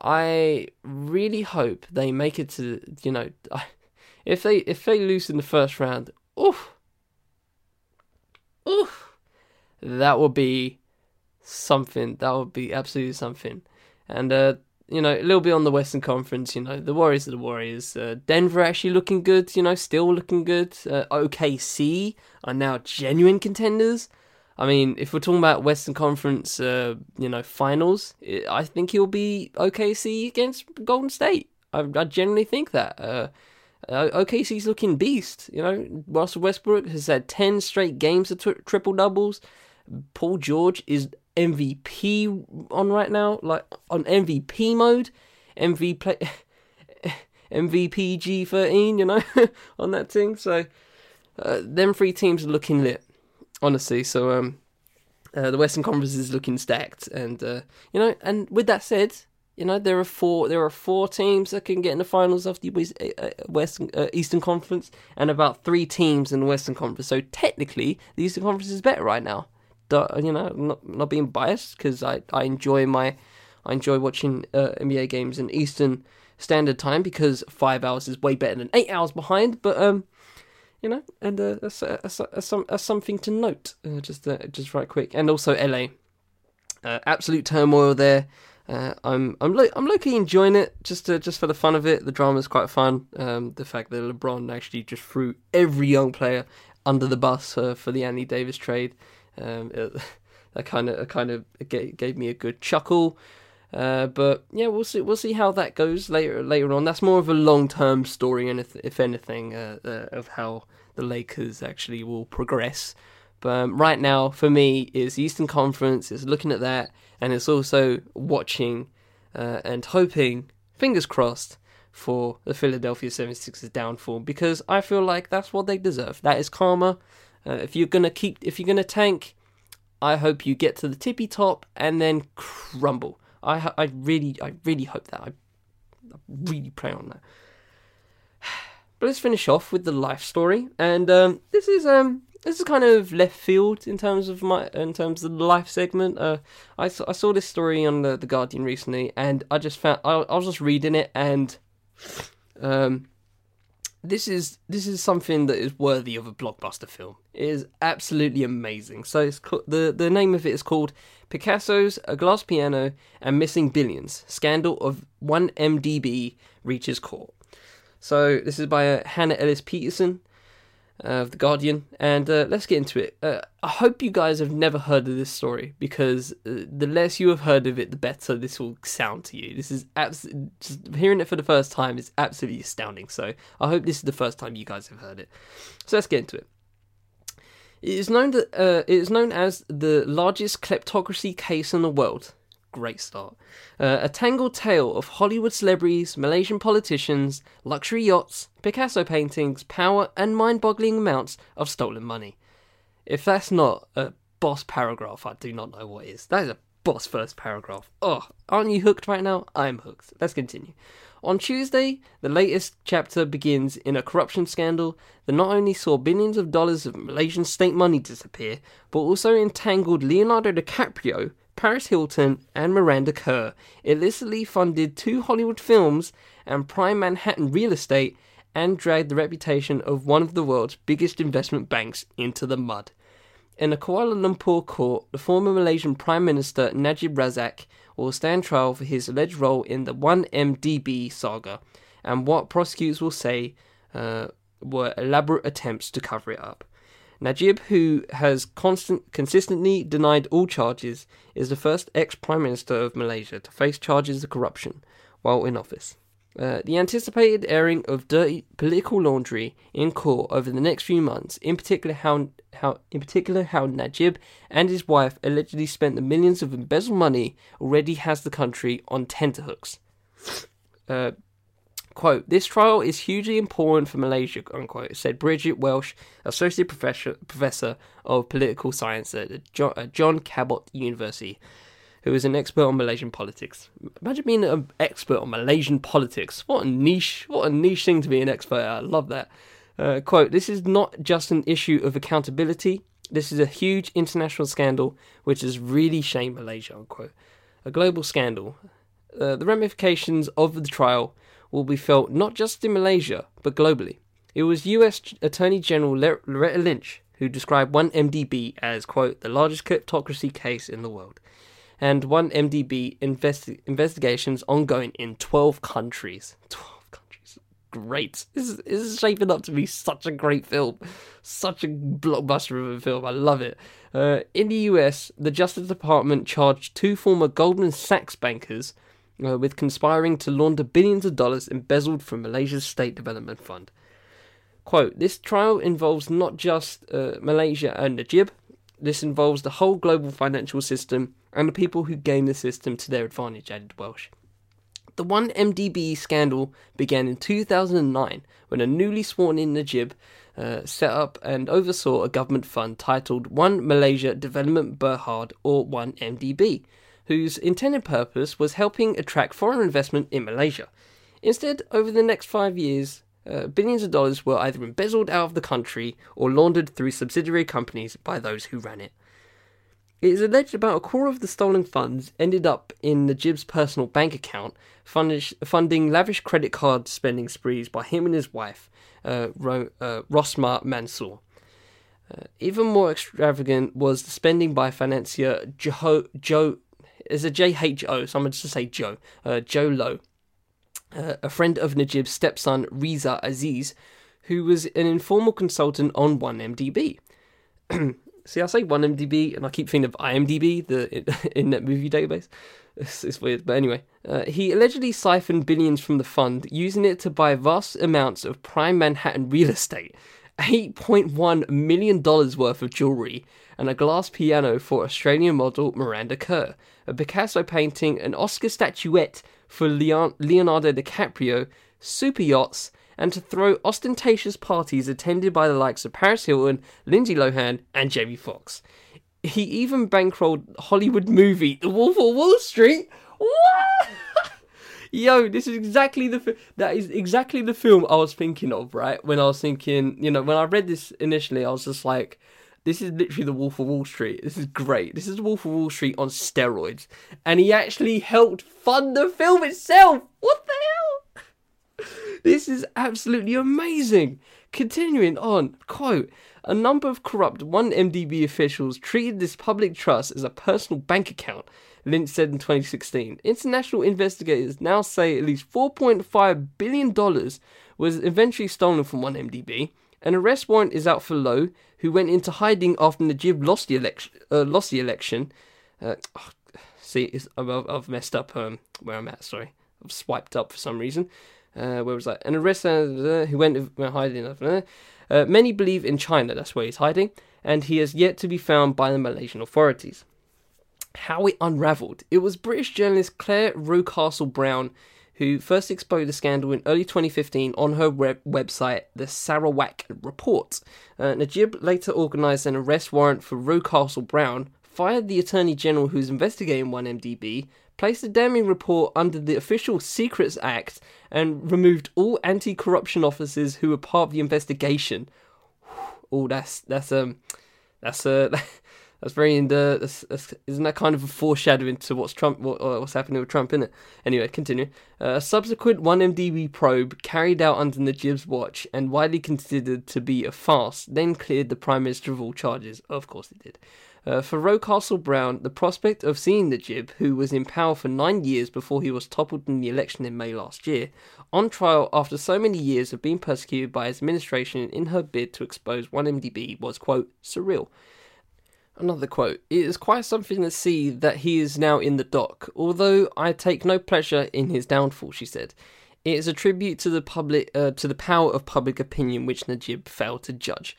A: I really hope they make it to you know if they if they lose in the first round, oof, oof, that would be something. That would be absolutely something. And uh, you know, a little bit on the Western Conference. You know, the Warriors are the Warriors. Uh, Denver actually looking good. You know, still looking good. Uh, OKC are now genuine contenders. I mean, if we're talking about Western Conference, uh, you know, finals, I think he'll be OKC against Golden State. I, I generally think that. Uh, uh, OKC's looking beast. You know, Russell Westbrook has had ten straight games of triple doubles. Paul George is MVP on right now, like on MVP mode. MVP MVP G13, you know, on that thing. So, uh, them three teams are looking lit honestly. So um, uh, the Western Conference is looking stacked, and uh, you know, and with that said, you know there are four there are four teams that can get in the finals of the uh, uh, Western uh, Eastern Conference, and about three teams in the Western Conference. So technically, the Eastern Conference is better right now. You know, not not being biased because I, I enjoy my I enjoy watching uh, NBA games in Eastern Standard Time because five hours is way better than eight hours behind. But um, you know, and uh, that's, that's, that's something to note. Uh, just uh, just right quick, and also LA, uh, absolute turmoil there. Uh, I'm I'm lo- I'm locally enjoying it just to, just for the fun of it. The drama is quite fun. Um, the fact that LeBron actually just threw every young player under the bus uh, for the Anthony Davis trade, um, it, that kind of kind of gave, gave me a good chuckle. Uh, but yeah, we'll see. We'll see how that goes later. Later on, that's more of a long term story, and if, if anything, uh, uh, of how the Lakers actually will progress. But um, right now, for me, is Eastern Conference. It's looking at that and it's also watching uh, and hoping, fingers crossed, for the Philadelphia 76ers downfall because I feel like that's what they deserve. That is karma. Uh, if you're gonna keep, if you're gonna tank, I hope you get to the tippy top and then crumble. I I really I really hope that I, really pray on that. But let's finish off with the life story, and um, this is um this is kind of left field in terms of my in terms of the life segment. Uh, I saw, I saw this story on the, the Guardian recently, and I just found I, I was just reading it, and um, this is this is something that is worthy of a blockbuster film. It is absolutely amazing. So it's the the name of it is called Picasso's A Glass Piano and Missing Billions: Scandal of One MDB Reaches Court. So this is by uh, Hannah Ellis Petersen of The Guardian, and uh, let's get into it. Uh, I hope you guys have never heard of this story because uh, the less you have heard of it, the better this will sound to you. This is just hearing it for the first time is absolutely astounding. So I hope this is the first time you guys have heard it. So let's get into it. It is known that uh, it is known as the largest kleptocracy case in the world. Great start. Uh, a tangled tale of Hollywood celebrities, Malaysian politicians, luxury yachts, Picasso paintings, power, and mind boggling amounts of stolen money. If that's not a boss paragraph, I do not know what is. That is a boss first paragraph. Oh, aren't you hooked right now? I'm hooked. Let's continue. On Tuesday, the latest chapter begins in a corruption scandal that not only saw billions of dollars of Malaysian state money disappear, but also entangled Leonardo DiCaprio Paris Hilton, and Miranda Kerr illicitly funded two Hollywood films and prime Manhattan real estate and dragged the reputation of one of the world's biggest investment banks into the mud. In a Kuala Lumpur court, the former Malaysian Prime Minister Najib Razak will stand trial for his alleged role in the 1MDB saga and what prosecutors will say uh, were elaborate attempts to cover it up. Najib, who has constant, consistently denied all charges, is the first ex Prime Minister of Malaysia to face charges of corruption while in office. Uh, the anticipated airing of dirty political laundry in court over the next few months, in particular how, how in particular how Najib and his wife allegedly spent the millions of embezzled money, already has the country on tenterhooks. Uh, Quote, this trial is hugely important for Malaysia, unquote, said Bridget Welsh, Associate Professor, professor of Political Science at uh, John Cabot University, who is an expert on Malaysian politics. Imagine being an expert on Malaysian politics. What a niche, what a niche thing to be an expert at. I love that. Uh, quote, this is not just an issue of accountability. This is a huge international scandal which has really shamed Malaysia, unquote. A global scandal. Uh, the ramifications of the trial will be felt not just in Malaysia, but globally. It was US Attorney General Loretta Lynch who described 1MDB as, quote, the largest kleptocracy case in the world. And 1MDB investi- investigations ongoing in 12 countries. 12 countries. Great. This is, this is shaping up to be such a great film. Such a blockbuster of a film. I love it. Uh, in the US, the Justice Department charged two former Goldman Sachs bankers uh, with conspiring to launder billions of dollars embezzled from Malaysia's State Development Fund. Quote, this trial involves not just uh, Malaysia and Najib, this involves the whole global financial system and the people who game the system to their advantage, added Welsh. The 1MDB scandal began in 2009 when a newly sworn in Najib uh, set up and oversaw a government fund titled One Malaysia Development Berhad or 1MDB, whose intended purpose was helping attract foreign investment in Malaysia. Instead, over the next five years, uh, billions of dollars were either embezzled out of the country or laundered through subsidiary companies by those who ran it. It is alleged about a quarter of the stolen funds ended up in the Najib's personal bank account, funding lavish credit card spending sprees by him and his wife, uh, Ro- uh, Rosmah Mansor. Uh, even more extravagant was the spending by financier Joe, Joe is a JHO, so I'm going to say Joe, uh, Joe Low, uh, a friend of Najib's stepson Riza Aziz, who was an informal consultant on 1MDB. See, I say 1MDB and I keep thinking of IMDb, the internet movie database. It's, it's weird, but anyway. Uh, he allegedly siphoned billions from the fund, using it to buy vast amounts of prime Manhattan real estate, $8.1 million worth of jewellery, and a glass piano for Australian model Miranda Kerr, a Picasso painting, an Oscar statuette for Leonardo DiCaprio, super yachts, and to throw ostentatious parties attended by the likes of Paris Hilton, Lindsay Lohan, and Jamie Foxx. He even bankrolled Hollywood movie The Wolf of Wall Street. What? Yo, this is exactly the fi- that is exactly the film I was thinking of, right? When I was thinking, you know, when I read this initially, I was just like, this is literally the Wolf of Wall Street. This is great. This is the Wolf of Wall Street on steroids. And he actually helped fund the film itself. What the hell? This is absolutely amazing. Continuing on, quote, a number of corrupt 1MDB officials treated this public trust as a personal bank account Lynch said in 2016. International investigators now say at least $4.5 billion was eventually stolen from 1MDB. An arrest warrant is out for Low, who went into hiding after Najib lost the election. Uh, lost the election. Uh, oh, see, I've, messed up um, where I'm at. Sorry, I've swiped up for some reason. Uh, where was that? An arrest uh, who went, hiding. Uh, many believe in China. That's where he's hiding, and he has yet to be found by the Malaysian authorities how it unravelled. It was British journalist Clare Rewcastle Brown who first exposed the scandal in early 2015 on her web- website, the Sarawak Report. Uh, Najib later organised an arrest warrant for Rewcastle Brown, fired the Attorney General who's investigating 1MDB, placed the damning report under the Official Secrets Act, and removed all anti-corruption officers who were part of the investigation. Oh, that's that's um that's uh That's very in the. That's, that's, isn't that kind of a foreshadowing to what's Trump, what, what's happening with Trump, in it? Anyway, continue. Uh, a subsequent 1MDB probe carried out under Najib's watch and widely considered to be a farce, then cleared the Prime Minister of all charges. Of course, it did. Uh, for Rewcastle Brown, the prospect of seeing Najib, who was in power for nine years before he was toppled in the election in May last year, on trial after so many years of being persecuted by his administration in her bid to expose 1MDB was, quote, surreal. Another quote It is quite something to see that he is now in the dock, although I take no pleasure in his downfall, she said. It is a tribute to the public, uh, to the power of public opinion which Najib failed to judge.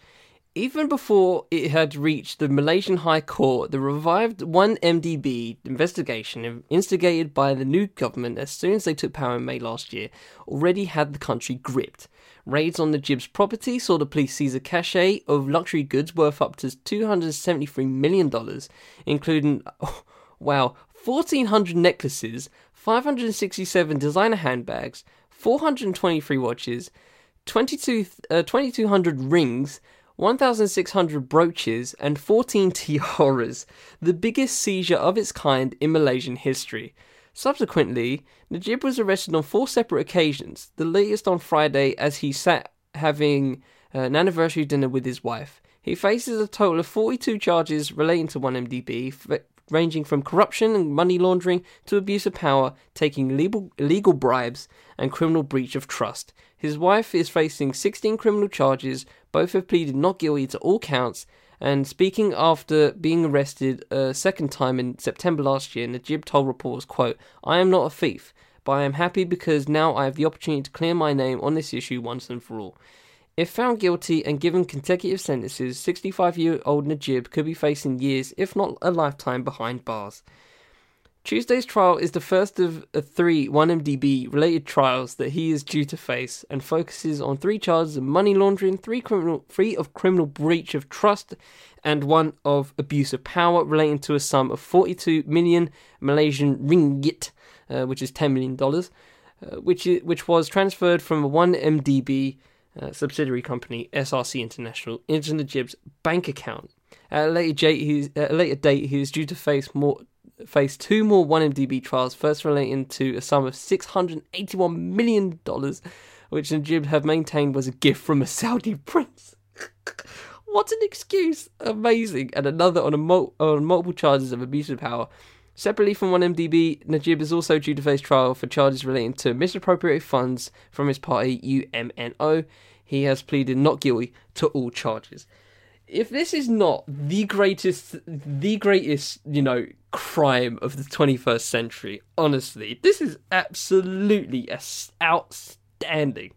A: Even before it had reached the Malaysian High Court, the revived 1MDB investigation, instigated by the new government as soon as they took power in May last year, already had the country gripped. Raids on Najib's property saw the police seize a cache of luxury goods worth up to $273 million, including, oh, wow, 1,400 necklaces, 567 designer handbags, 423 watches, 22, uh, 2,200 rings, 1,600 brooches, and 14 tiaras, the biggest seizure of its kind in Malaysian history. Subsequently, Najib was arrested on four separate occasions, the latest on Friday as he sat having an anniversary dinner with his wife. He faces a total of 42 charges relating to 1MDB, ranging from corruption and money laundering to abuse of power, taking legal, illegal bribes, and criminal breach of trust. His wife is facing 16 criminal charges. Both have pleaded not guilty to all counts, and speaking after being arrested a second time in September last year, Najib told reporters, quote, I am not a thief, but I am happy because now I have the opportunity to clear my name on this issue once and for all. If found guilty and given consecutive sentences, 65 year old Najib could be facing years, if not a lifetime, behind bars. Tuesday's trial is the first of three 1MDB related trials that he is due to face and focuses on three charges of money laundering, three criminal three of criminal breach of trust, and one of abuse of power relating to a sum of 42 million Malaysian ringgit, uh, which is 10 million dollars, uh, which is, which was transferred from a 1MDB uh, subsidiary company SRC International into Najib's bank account. At a later date, he's, at a later date, he is due to face more face two more 1MDB trials, first relating to a sum of $681 million, which Najib have maintained was a gift from a Saudi prince. what an excuse! Amazing. And another on, mul- on multiple charges of abuse of power. Separately from 1MDB, Najib is also due to face trial for charges relating to misappropriated funds from his party UMNO. He has pleaded not guilty to all charges if this is not the greatest, the greatest, you know, crime of the 21st century, honestly, this is absolutely outstanding.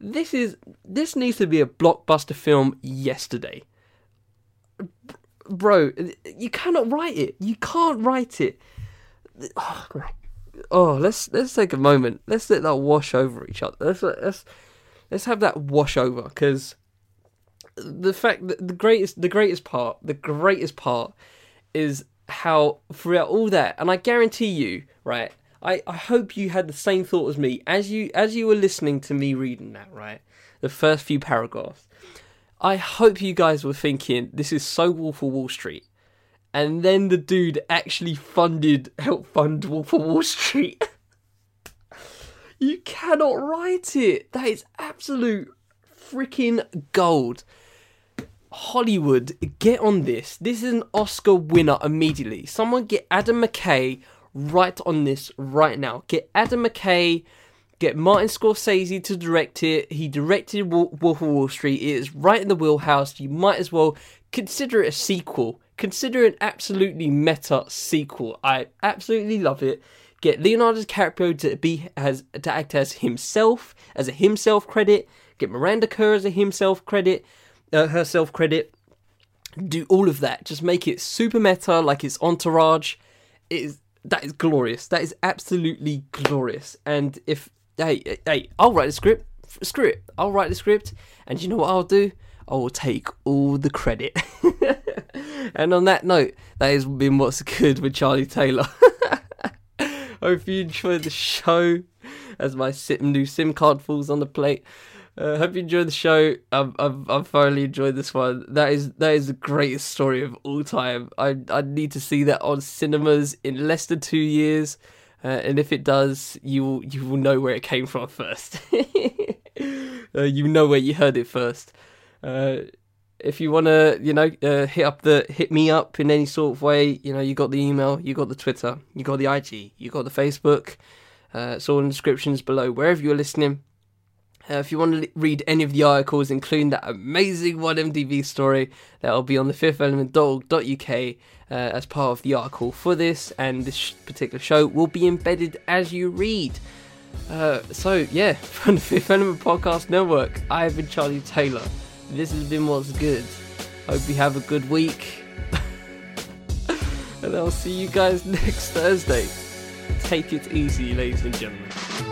A: This is this needs to be a blockbuster film yesterday. Bro, you cannot write it. You can't write it. Oh, oh let's let's take a moment. Let's let that wash over each other. Let's let's let's have that wash over because the fact that the greatest the greatest part the greatest part is how throughout all that and I guarantee you right I, I hope you had the same thought as me as you as you were listening to me reading that right the first few paragraphs. I hope you guys were thinking this is so Wolf of Wall Street. And then the dude actually funded helped fund Wolf of Wall Street. You cannot write it. That is absolute freaking gold Hollywood, get on this. This is an Oscar winner immediately. Someone get Adam McKay right on this right now. Get Adam McKay, get Martin Scorsese to direct it. He directed Wolf of Wall Street. It is right in the wheelhouse. You might as well consider it a sequel. Consider an absolutely meta sequel. I absolutely love it. Get Leonardo DiCaprio to be as to act as himself, as a himself credit. Get Miranda Kerr as a himself credit uh, her self credit. Do all of that. Just make it super meta, like it's Entourage. It is that is glorious. That is absolutely glorious. And if hey hey, I'll write the script. Screw it. I'll write the script, and you know what I'll do? I will take all the credit. and on that note, that has been what's good with Charlie Taylor. Hope you enjoyed the show as my new SIM card falls on the plate. Uh, hope you enjoyed the show. I've, I've I've thoroughly enjoyed this one. That is that is the greatest story of all time. I I need to see that on cinemas in less than two years, uh, and if it does, you will you will know where it came from first. uh, you know where you heard it first. Uh, if you want to, you know, uh, hit up the hit me up in any sort of way, you know, you got the email, you got the Twitter, you got the IG, you got the Facebook. Uh, it's all in the descriptions below wherever you're listening. Uh, if you want to read any of the articles, including that amazing 1MDB story, that will be on the fifthelement.org.uk uh, as part of the article for this, and this particular show will be embedded as you read. Uh, so, yeah, from the Fifth Element Podcast Network, I have been Charlie Taylor. This has been What's Good. Hope you have a good week. and I'll see you guys next Thursday. Take it easy, ladies and gentlemen.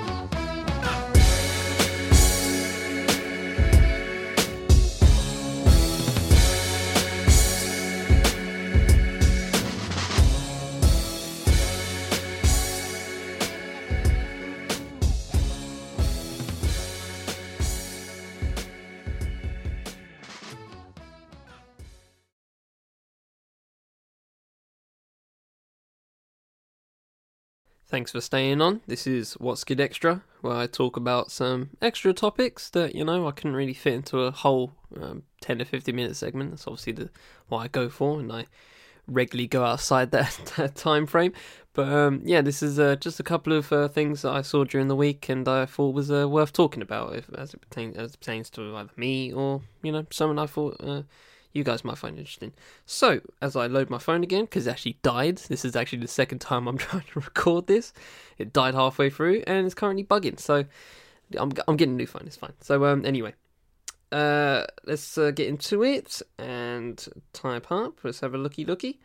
A: Thanks for staying on. This is What's Good Extra, where I talk about some extra topics that, you know, I couldn't really fit into a whole um, 10 to 15 minute segment. That's obviously the what I go for, and I regularly go outside that, that time frame. But um, yeah, this is uh, just a couple of uh, things that I saw during the week and I thought was uh, worth talking about if, as, it pertains, as it pertains to either me or, you know, someone I thought uh, you guys might find interesting. So, as I load my phone again, because it actually died, this is actually the second time I'm trying to record this. It died halfway through and it's currently bugging. So, I'm, I'm getting a new phone, it's fine. So, um, anyway, uh, let's uh, get into it and type up. Let's have a looky looky.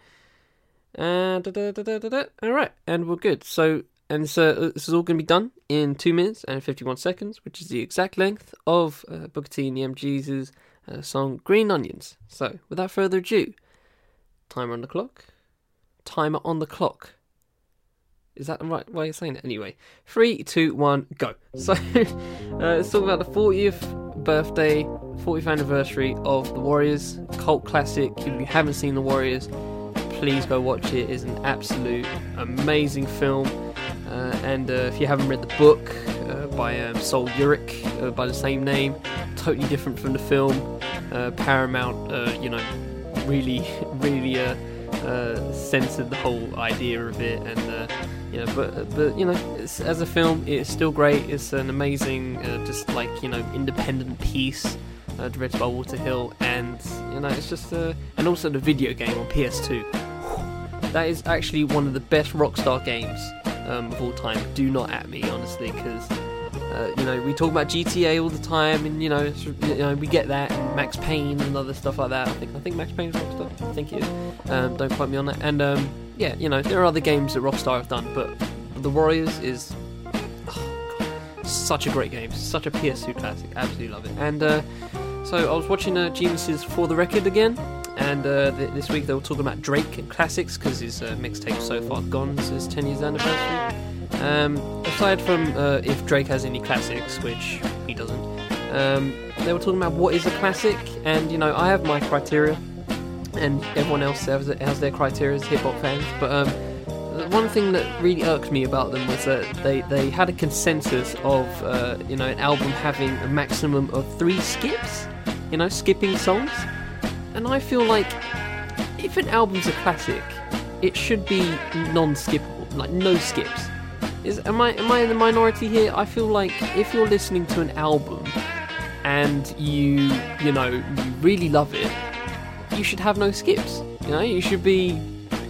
A: Da. all right, and we're good. So, and so this is all going to be done in two minutes and fifty-one seconds, which is the exact length of uh, Booker T and the MGs' uh, song "Green Onions." So, without further ado, timer on the clock. Timer on the clock. Is that the right way of saying it? Anyway, three, two, one, go. So, uh, let's talk about the 40th birthday, 40th anniversary of The Warriors, cult classic. If you haven't seen The Warriors, please go watch it. It's an absolute amazing film. Uh, and uh, if you haven't read the book uh, by um, Sol Yurick uh, by the same name, totally different from the film. Uh, Paramount, you know, really, really censored the whole idea of it, and you know, but but you know, as a film, it's still great. It's an amazing, just like you know, independent piece. Directed by Walter Hill, and you know it's just and also the video game on PS2. That is actually one of the best Rockstar games um, of all time. Do not at me, honestly, because uh, you know we talk about GTA all the time, and you know, you know we get that, and Max Payne and other stuff like that. I think I think Max Payne's Rockstar. I think it is. Um, don't quote me on that. And um, yeah, you know there are other games that Rockstar have done, but The Warriors is oh, such a great game, such a PS2 classic. Absolutely love it. And uh, so I was watching uh, Genius's for the record again, and uh, th- this week they were talking about Drake and classics because his uh, mixtape so far gone is his 10 years anniversary. Um, aside from uh, if Drake has any classics, which he doesn't, um, they were talking about what is a classic, and you know I have my criteria, and everyone else has, has their criteria as hip hop fans. But um, one thing that really irked me about them was that they, they had a consensus of uh, you know an album having a maximum of three skips, you know skipping songs and I feel like if an album's a classic, it should be non-skippable, like no skips. Is am I am I in the minority here? I feel like if you're listening to an album and you you know you really love it, you should have no skips. You know, you should be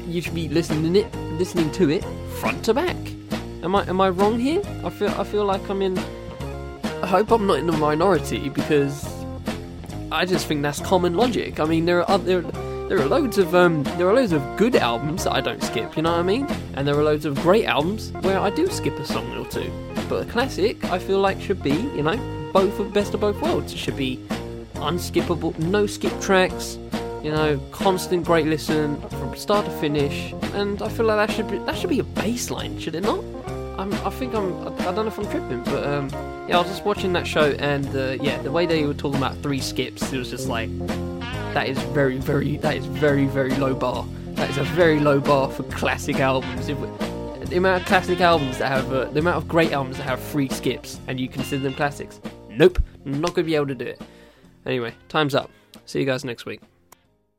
A: you should be listening it listening to it front to back. Am I am I wrong here? I feel I feel like I'm in. I hope I'm not in the minority because I just think that's common logic. I mean, there are other, there are loads of um, there are loads of good albums that I don't skip. You know what I mean? And there are loads of great albums where I do skip a song or two. But a classic, I feel like should be, you know, both of best of both worlds. It should be unskippable, no skip tracks. You know, constant great listen from start to finish. And I feel like that should be that should be a baseline, should it not? I'm, I think I'm. I don't know if I'm tripping, but um, yeah, I was just watching that show, and uh, yeah, the way they were talking about three skips, it was just like that is very, very, that is very, very low bar. That is a very low bar for classic albums. If, the amount of classic albums that have, uh, the amount of great albums that have three skips, and you consider them classics. Nope, not gonna be able to do it. Anyway, time's up. See you guys next week.